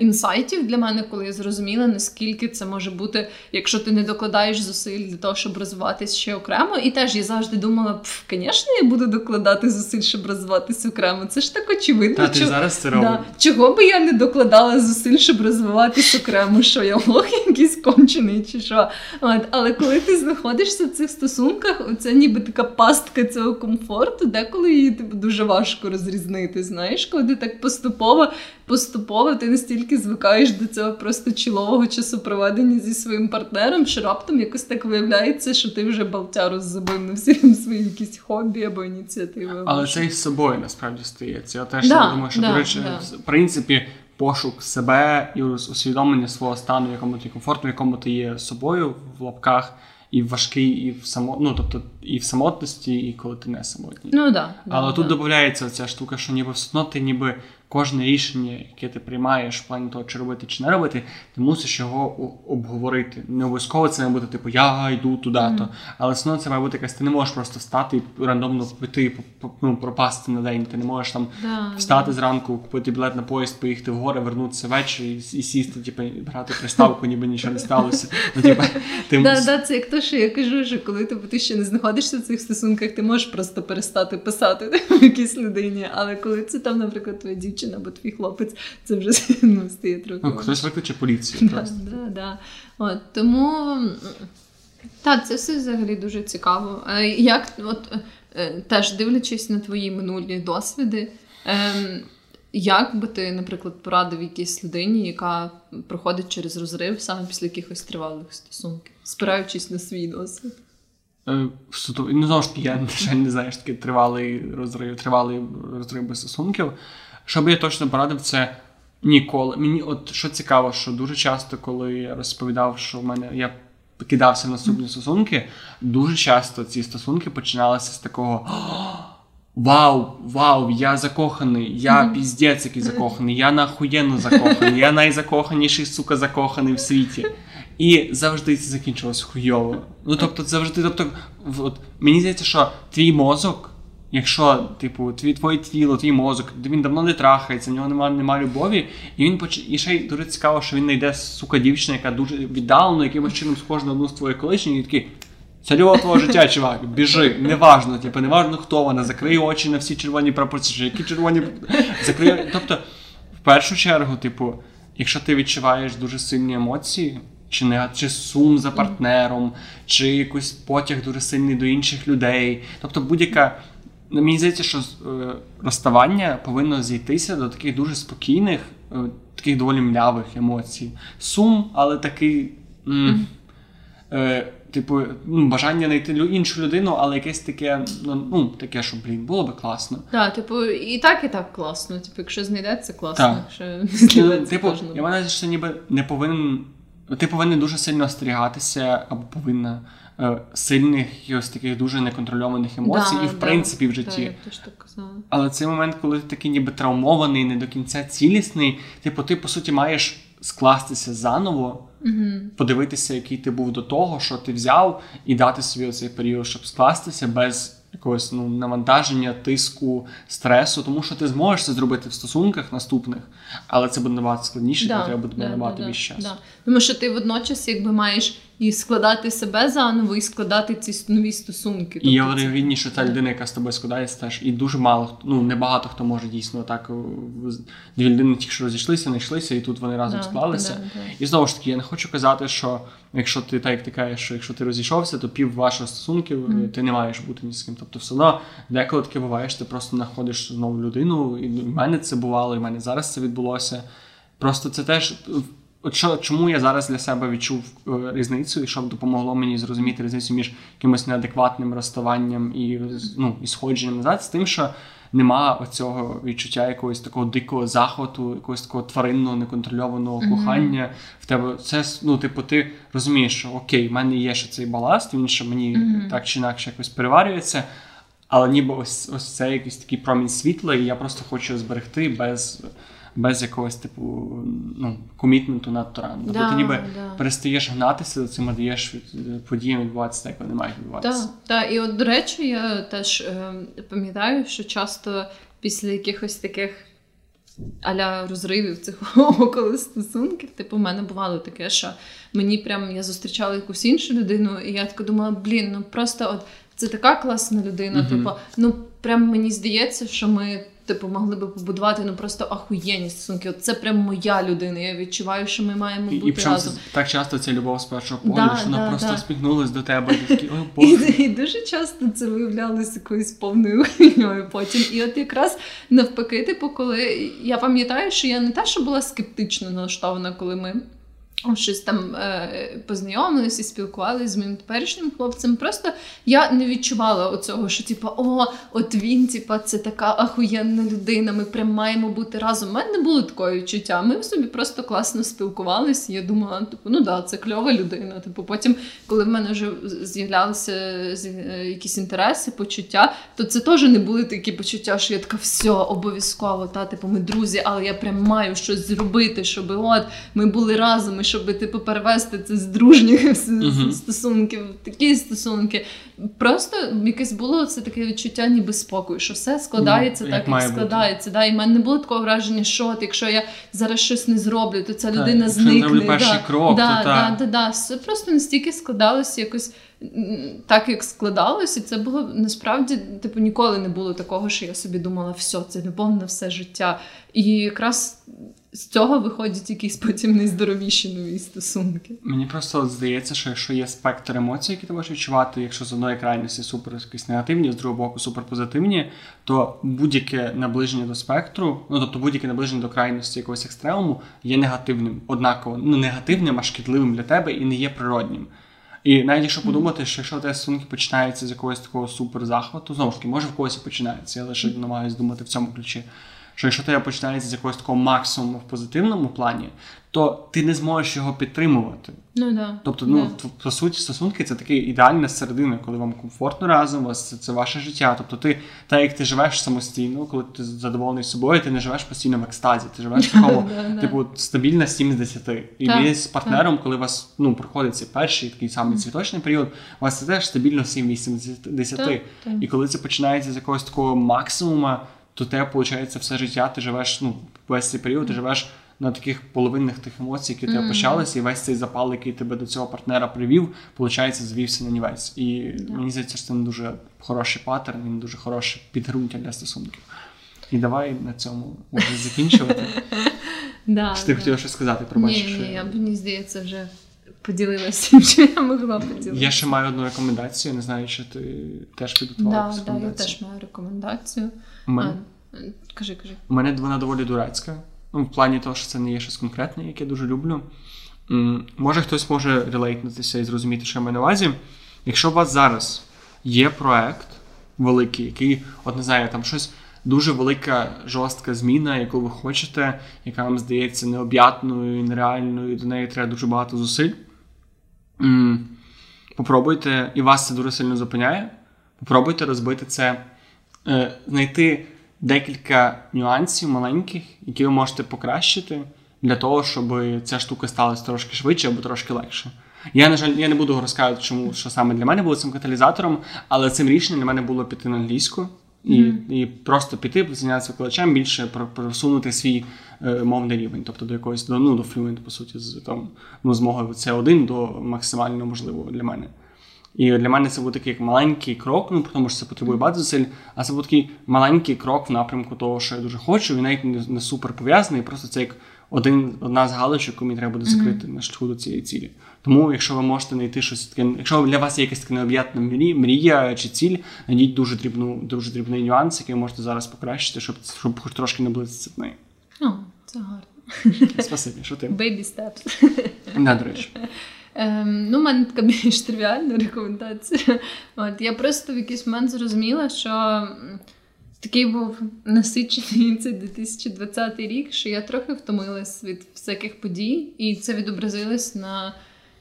Інсайтів для мене, коли я зрозуміла, наскільки це може бути, якщо ти не докладаєш зусиль для того, щоб розвиватися ще окремо. І теж я завжди думала, звісно, я буду докладати зусиль, щоб розвиватися окремо. Це ж так очевидно. Та, ти чого... зараз це робиш. Да. Чого би я не докладала зусиль, щоб розвиватися окремо, що я лох якийсь кончений чи що. От. Але коли ти знаходишся в цих стосунках, це ніби така пастка цього комфорту, деколи її типу, дуже важко розрізнити. Знаєш, коли ти так поступово поступово ти настільки звикаєш до цього просто чолового часопроведення зі своїм партнером, що раптом якось так виявляється, що ти вже балтяру забив на всі свої якісь хобі або ініціативи. Але це і з собою насправді стається. Я теж да, думаю, що да, до речі, да. в принципі. Пошук себе і усвідомлення свого стану, в якому ти комфортно, в якому ти є собою в лапках, і важкий, і в само... ну, тобто і в самотності, і коли ти не самотній. Ну да. Але да, тут додається ця штука, що ніби все одно ти ніби кожне рішення, яке ти приймаєш в плані того, чи робити, чи не робити, ти мусиш його обговорити. Не обов'язково це не буде, типу, я йду туди-то. Mm. Але все одно це має бути якась, ти не можеш просто встати і рандомно піти, ну, пропасти на день. Ти не можеш там да, встати да. зранку, купити білет на поїзд, поїхати в гори, вернутися ввечері і, і сісти, типу, грати приставку, ніби нічого не сталося. Ну, типу, ти да, да, Це як то, що я кажу, що коли типу, ти ще не знаходишся в цих стосунках, ти можеш просто перестати писати якійсь людині. Але коли це там, наприклад, твоя дівчина дівчина або твій хлопець, це вже ну, стає трохи. Ну, Хтось викличе поліцію. Да, да, да. От, Тому так, це все взагалі дуже цікаво. Як от е, теж дивлячись на твої минулі досвіди, ем, як би ти, наприклад, порадив якійсь людині, яка проходить через розрив саме після якихось тривалих стосунків, спираючись на свій досвід? Е, ну, знову ж таки, я жаль, не знаю, що таке тривалий розрив, тривалий розрив без стосунків. Що би я точно порадив, це ніколи. Мені, от що цікаво, що дуже часто, коли я розповідав, що в мене я кидався в наступні стосунки, дуже часто ці стосунки починалися з такого. Вау, вау, я закоханий, я mm-hmm. піздець який закоханий, я нахуєнно закоханий, я найзакоханіший, сука, закоханий в світі. І завжди це закінчилось хуйово. Ну тобто, завжди, тобто, от, мені здається, що твій мозок Якщо, типу, твій твоє тіло, твій мозок, він давно не трахається, в нього немає немає любові, і він поч... і ще й дуже цікаво, що він знайде сука дівчина, яка дуже віддалено, якимось чином схожа на одну з твоїх колишніх, і такий. Це любов твого життя, чувак, біжи, неважно, типу, неважно хто вона, закрий очі на всі червоні прапорці, які червоні закрий. Тобто, в першу чергу, типу, якщо ти відчуваєш дуже сильні емоції, чи не чи сум за партнером, чи якийсь потяг дуже сильний до інших людей, тобто будь-яка мені здається, що е, розставання повинно зійтися до таких дуже спокійних, е, таких доволі млявих емоцій. Сум, але такий. М- е, Типу, ну, бажання знайти іншу людину, але якесь таке, ну, ну таке, що, блін, було би класно. Так, типу, і так, і так класно. Типу, якщо знайдеться, класно. Так. Якщо не Типу, теж я маю, що ніби не повинен. Ти повинен дуже сильно остерігатися, або повинна е, сильних якихось таких дуже неконтрольованих емоцій, Да, і в да, принципі в Так, житті. я так казала. Але цей момент, коли ти такий ніби травмований, не до кінця цілісний, типу, ти по суті маєш скластися заново, Угу. подивитися, який ти був до того, що ти взяв, і дати собі цей період, щоб скластися без якогось ну, навантаження, тиску, стресу, тому що ти зможеш це зробити в стосунках наступних, але це буде набагато складніше, Да, і треба буде да, набагато да, більше часу. Да. Тому що ти водночас якби маєш і складати себе заново, і складати ці нові стосунки. І я Тобто це- вірю, що та людина, яка з тобою складається, теж і дуже мало ну небагато хто може дійсно так. о, Дві людини тільки що розійшлися, знайшлися, і тут вони разом Да, склалися. да, да. І знову ж таки, я не хочу казати, що якщо ти так як ти кажеш, що якщо ти розійшовся, то пів ваших стосунків е, Мгм. ти не маєш бути ні з ким. Тобто, все одно деколи таке буває, що ти просто знаходиш знову людину, і в мене це бувало, і в мене зараз це відбулося. Просто це теж. От що, чому я зараз для себе відчув е, різницю, і щоб допомогло мені зрозуміти різницю між якимось неадекватним розставанням і ну, і сходженням назад, з тим, що нема оцього відчуття якогось такого дикого захвату, якогось такого тваринного, неконтрольованого Мгм. кохання в тебе. Це ну, типу, ти розумієш, що окей, в мене є ще цей баласт, він ще мені Мгм. так чи інакше якось переварюється. Але ніби ось ось це якийсь такий промінь світла, і я просто хочу зберегти без, без якогось типу ну, комітменту надто рано. Тобто Да, ти ніби да. перестаєш гнатися за цим, а даєш подіям відбуватися так, як вони мають відбуватися. Так, так. І от, до речі, я теж е, пам'ятаю, що часто після якихось таких аля розривів цих около стосунків, типу, в мене бувало таке, що мені прям я зустрічала якусь іншу людину, і я така думала, блін, ну просто от це така класна людина. Мгм. Типу, ну прям мені здається, що ми. Типу, могли би побудувати ну просто ахуєнні стосунки. От це прям моя людина. Я відчуваю, що ми маємо І, бути і причому разом. так часто це любов з першого погляду, Да, що вона да, просто да. усміхнулась до тебе і такі, І, і дуже часто це виявлялося якоюсь повною хуйньою потім. І от якраз навпаки, типу, коли я пам'ятаю, що я не те, що була скептично налаштована, коли ми. Щось там е, і спілкувалися з моїм теперішнім хлопцем. Просто я не відчувала оцього, що типу, о, от він, типу, це така ахуєнна людина. Ми прям маємо бути разом. У мене не було такого відчуття. Ми в собі просто класно спілкувалися. Я думала, типу, ну да, це кльова людина. Типу, потім, коли в мене вже з'являлися е, якісь інтереси, почуття, то це теж не були такі почуття, що я така все обов'язково, та типу, ми друзі, але я прям маю щось зробити, щоб от ми були разом, і щоб типу перевести це з дружніх Мгм. стосунків, такі стосунки. Просто якесь було це таке відчуття, ніби спокою, що все складається Ну, так, як як, бути. складається. Да? І в мене не було такого враження, що от, якщо я зараз щось не зроблю, то ця Так, людина зникне. зроблю перший да. крок, да, то да, да, да. Все просто настільки складалося якось так, як складалось, і це було насправді, типу, ніколи не було такого, що я собі думала, все, це любов на все життя. І якраз з цього виходять якісь потім найздоровіші нові стосунки. Мені просто здається, що якщо є спектр емоцій, які ти можеш відчувати, якщо з одної крайності супер якісь негативні, з другого боку супер позитивні, то будь-яке наближення до спектру, ну тобто будь-яке наближення до крайності якогось екстремуму є негативним, однаково ну негативним, а шкідливим для тебе і не є природнім. І навіть якщо подумати, що якщо тебе стосунки починаються з якогось такого суперзахвату, знову ж таки, може в когось і починається, я лише намагаюся думати в цьому ключі. Що якщо тебе починається з якогось такого максимуму в позитивному плані, то ти не зможеш його підтримувати. Ну да. Тобто, ну да. по суті, стосунки це така ідеальна середина, коли вам комфортно разом, у вас це, це ваше життя. Тобто, ти так як ти живеш самостійно, коли ти задоволений собою, ти не живеш постійно в екстазі, ти живеш в такому, типу, стабільна 7 з 10. І ви з партнером, коли у вас ну, проходить цей перший такий самий цвіточний період, у вас це теж стабільно 7-8 з 10. Так, так. І коли це починається з якогось такого максимума, то тебе, виходить, все життя, ти живеш, ну, весь цей період, ти живеш на таких половинних тих емоцій, які в тебе почалися, і весь цей запал, який тебе до цього партнера привів, виходить, звівся на нівець. І Да. мені здається, що це не дуже хороший паттерн, він дуже хороше підґрунтя для стосунків. І давай на цьому може закінчувати. Да, Чи ти да. хотіла щось сказати? Пробач, Ні, ні, я, мені здається, вже поділилася тим, що я могла поділитися. Я ще маю одну рекомендацію, не знаю, чи ти теж підготувала. Да, да, я теж маю рекомендацію. У А, кажи, кажи. у мене вона доволі дурацька. Ну, в плані того, що це не є щось конкретне, яке я дуже люблю. Може хтось може релейтнутися і зрозуміти, що я маю на увазі. Якщо у вас зараз є проект великий, який, от не знаю, там щось дуже велика жорстка зміна, яку ви хочете, яка вам здається необ'ятною нереальною, і до неї треба дуже багато зусиль. Попробуйте, і вас це дуже сильно зупиняє. Попробуйте розбити це, е, знайти декілька нюансів маленьких, які ви можете покращити для того, щоб ця штука сталася трошки швидше або трошки легше. Я, на жаль, я не буду розказувати, чому що саме для мене було цим каталізатором, але цим рішенням для мене було піти на англійську і, і просто піти, зайнятися викладачем, більше просунути свій е, мовний рівень, тобто до якогось до, ну, до fluent, по суті, з там, ну, змогою мого C1 до максимально можливого для мене. І для мене це був такий як маленький крок, ну тому що це потребує багато зусиль, а це був такий маленький крок в напрямку того, що я дуже хочу, і навіть не, не супер пов'язаний, просто це як один, одна з галочок, яку мені треба буде закрити на шляху до цієї цілі. Тому, якщо ви можете знайти щось таке, якщо для вас є якась така необ'ятна мрі- мрія чи ціль, знайдіть дуже дрібну, дуже дрібний нюанс, який ви можете зараз покращити, щоб, щоб хоч трошки наблизитися до неї. О, це гарно. Спасибі, що ти? Baby steps. Да, до речі. Ем, ну, у мене така більш тривіальна рекомендація. От, я просто в якийсь момент зрозуміла, що такий був насичений цей 2020 рік, що я трохи втомилась від всяких подій, і це відобразилось на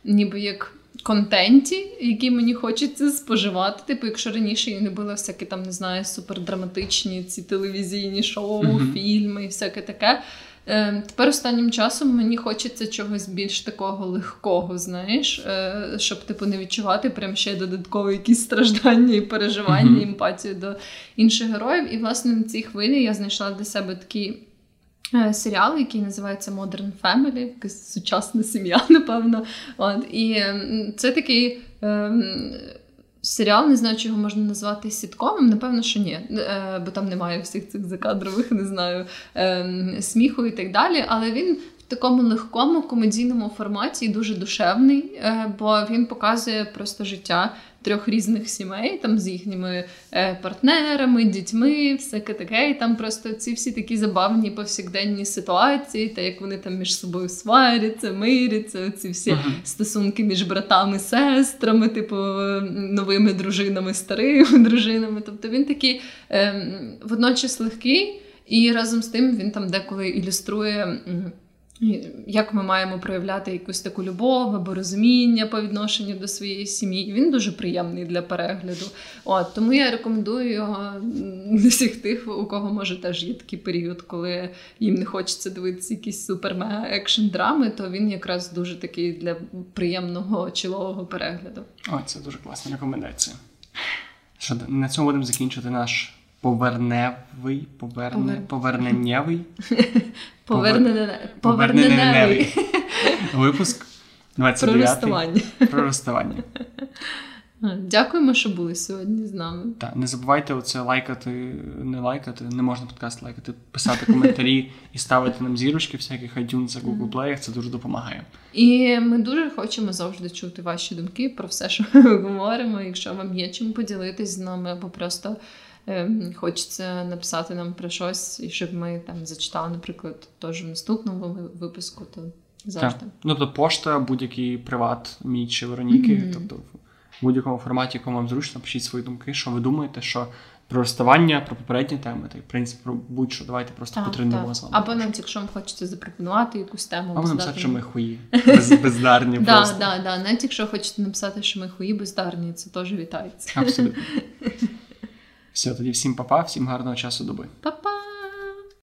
ніби як. Контенті, який мені хочеться споживати. Типу, якщо раніше я не була всякі там, не знаю, супердраматичні ці телевізійні шоу, Мгм. фільми і всяке таке. Е, Тепер останнім часом мені хочеться чогось більш такого легкого, знаєш, е, щоб типу не відчувати прям ще додатково якісь страждання і переживання, Мгм. емпатію до інших героїв. І власне на цій хвилі я знайшла для себе такий е, серіал, який називається Modern Family, якась сучасна сім'я, напевно. От, і це такий. ем, Серіал, не знаю, чи його можна назвати сіткомом, напевно, що ні, е, бо там немає всіх цих закадрових, не знаю, ем, сміху і так далі. Але він в такому легкому комедійному форматі дуже душевний, е, бо він показує просто життя трьох різних сімей, там з їхніми е, партнерами, дітьми, всяке таке. І там просто ці всі такі забавні повсякденні ситуації, та як вони там між собою сваряться, миряться, ці всі Мгм. стосунки між братами, сестрами, типу новими дружинами, старими дружинами. Тобто він такий ем, водночас легкий, і разом з тим він там деколи ілюструє. Як ми маємо проявляти якусь таку любов або розуміння по відношенню до своєї сім'ї. Він дуже приємний для перегляду. От тому я рекомендую його всіх тих, у кого може теж є такий період, коли їм не хочеться дивитися якісь супер мега екшн драми, то він якраз дуже такий для приємного чолового перегляду. О, це дуже класна рекомендація. Що на цьому будемо закінчувати наш поверневий, поверне, Повер- поверненнєвий поверненевий випуск про 29 розставання. про розставання. Дякуємо, що були сьогодні з нами. Так, не забувайте оце лайкати, не лайкати, не можна подкаст лайкати, писати коментарі і ставити нам зірочки всяких iTunes, Google Play, це дуже допомагає. І ми дуже хочемо завжди чути ваші думки про все, що ми говоримо. Якщо вам є чим поділитись з нами, або просто хочеться написати нам про щось, і щоб ми там зачитали, наприклад, теж в наступному ви- випуску, то завжди. Так. Ну, тобто пошта, будь-який приват, мій чи Вероніки, Мгм. тобто в будь-якому форматі, якому вам зручно, пишіть свої думки, що ви думаєте, що про розставання, про попередні теми, та й в принципі про будь-що, давайте просто Так, потренуємо з вами. Або навіть якщо вам хочеться запропонувати якусь тему, Або написати, що ми хуї, без, бездарні Да, просто. да, да. Навіть якщо хочете написати, що ми хуї бездарні, це теж вітається. Абсолютно. Все, тоді всім па-па, всім гарного часу доби. Па-па!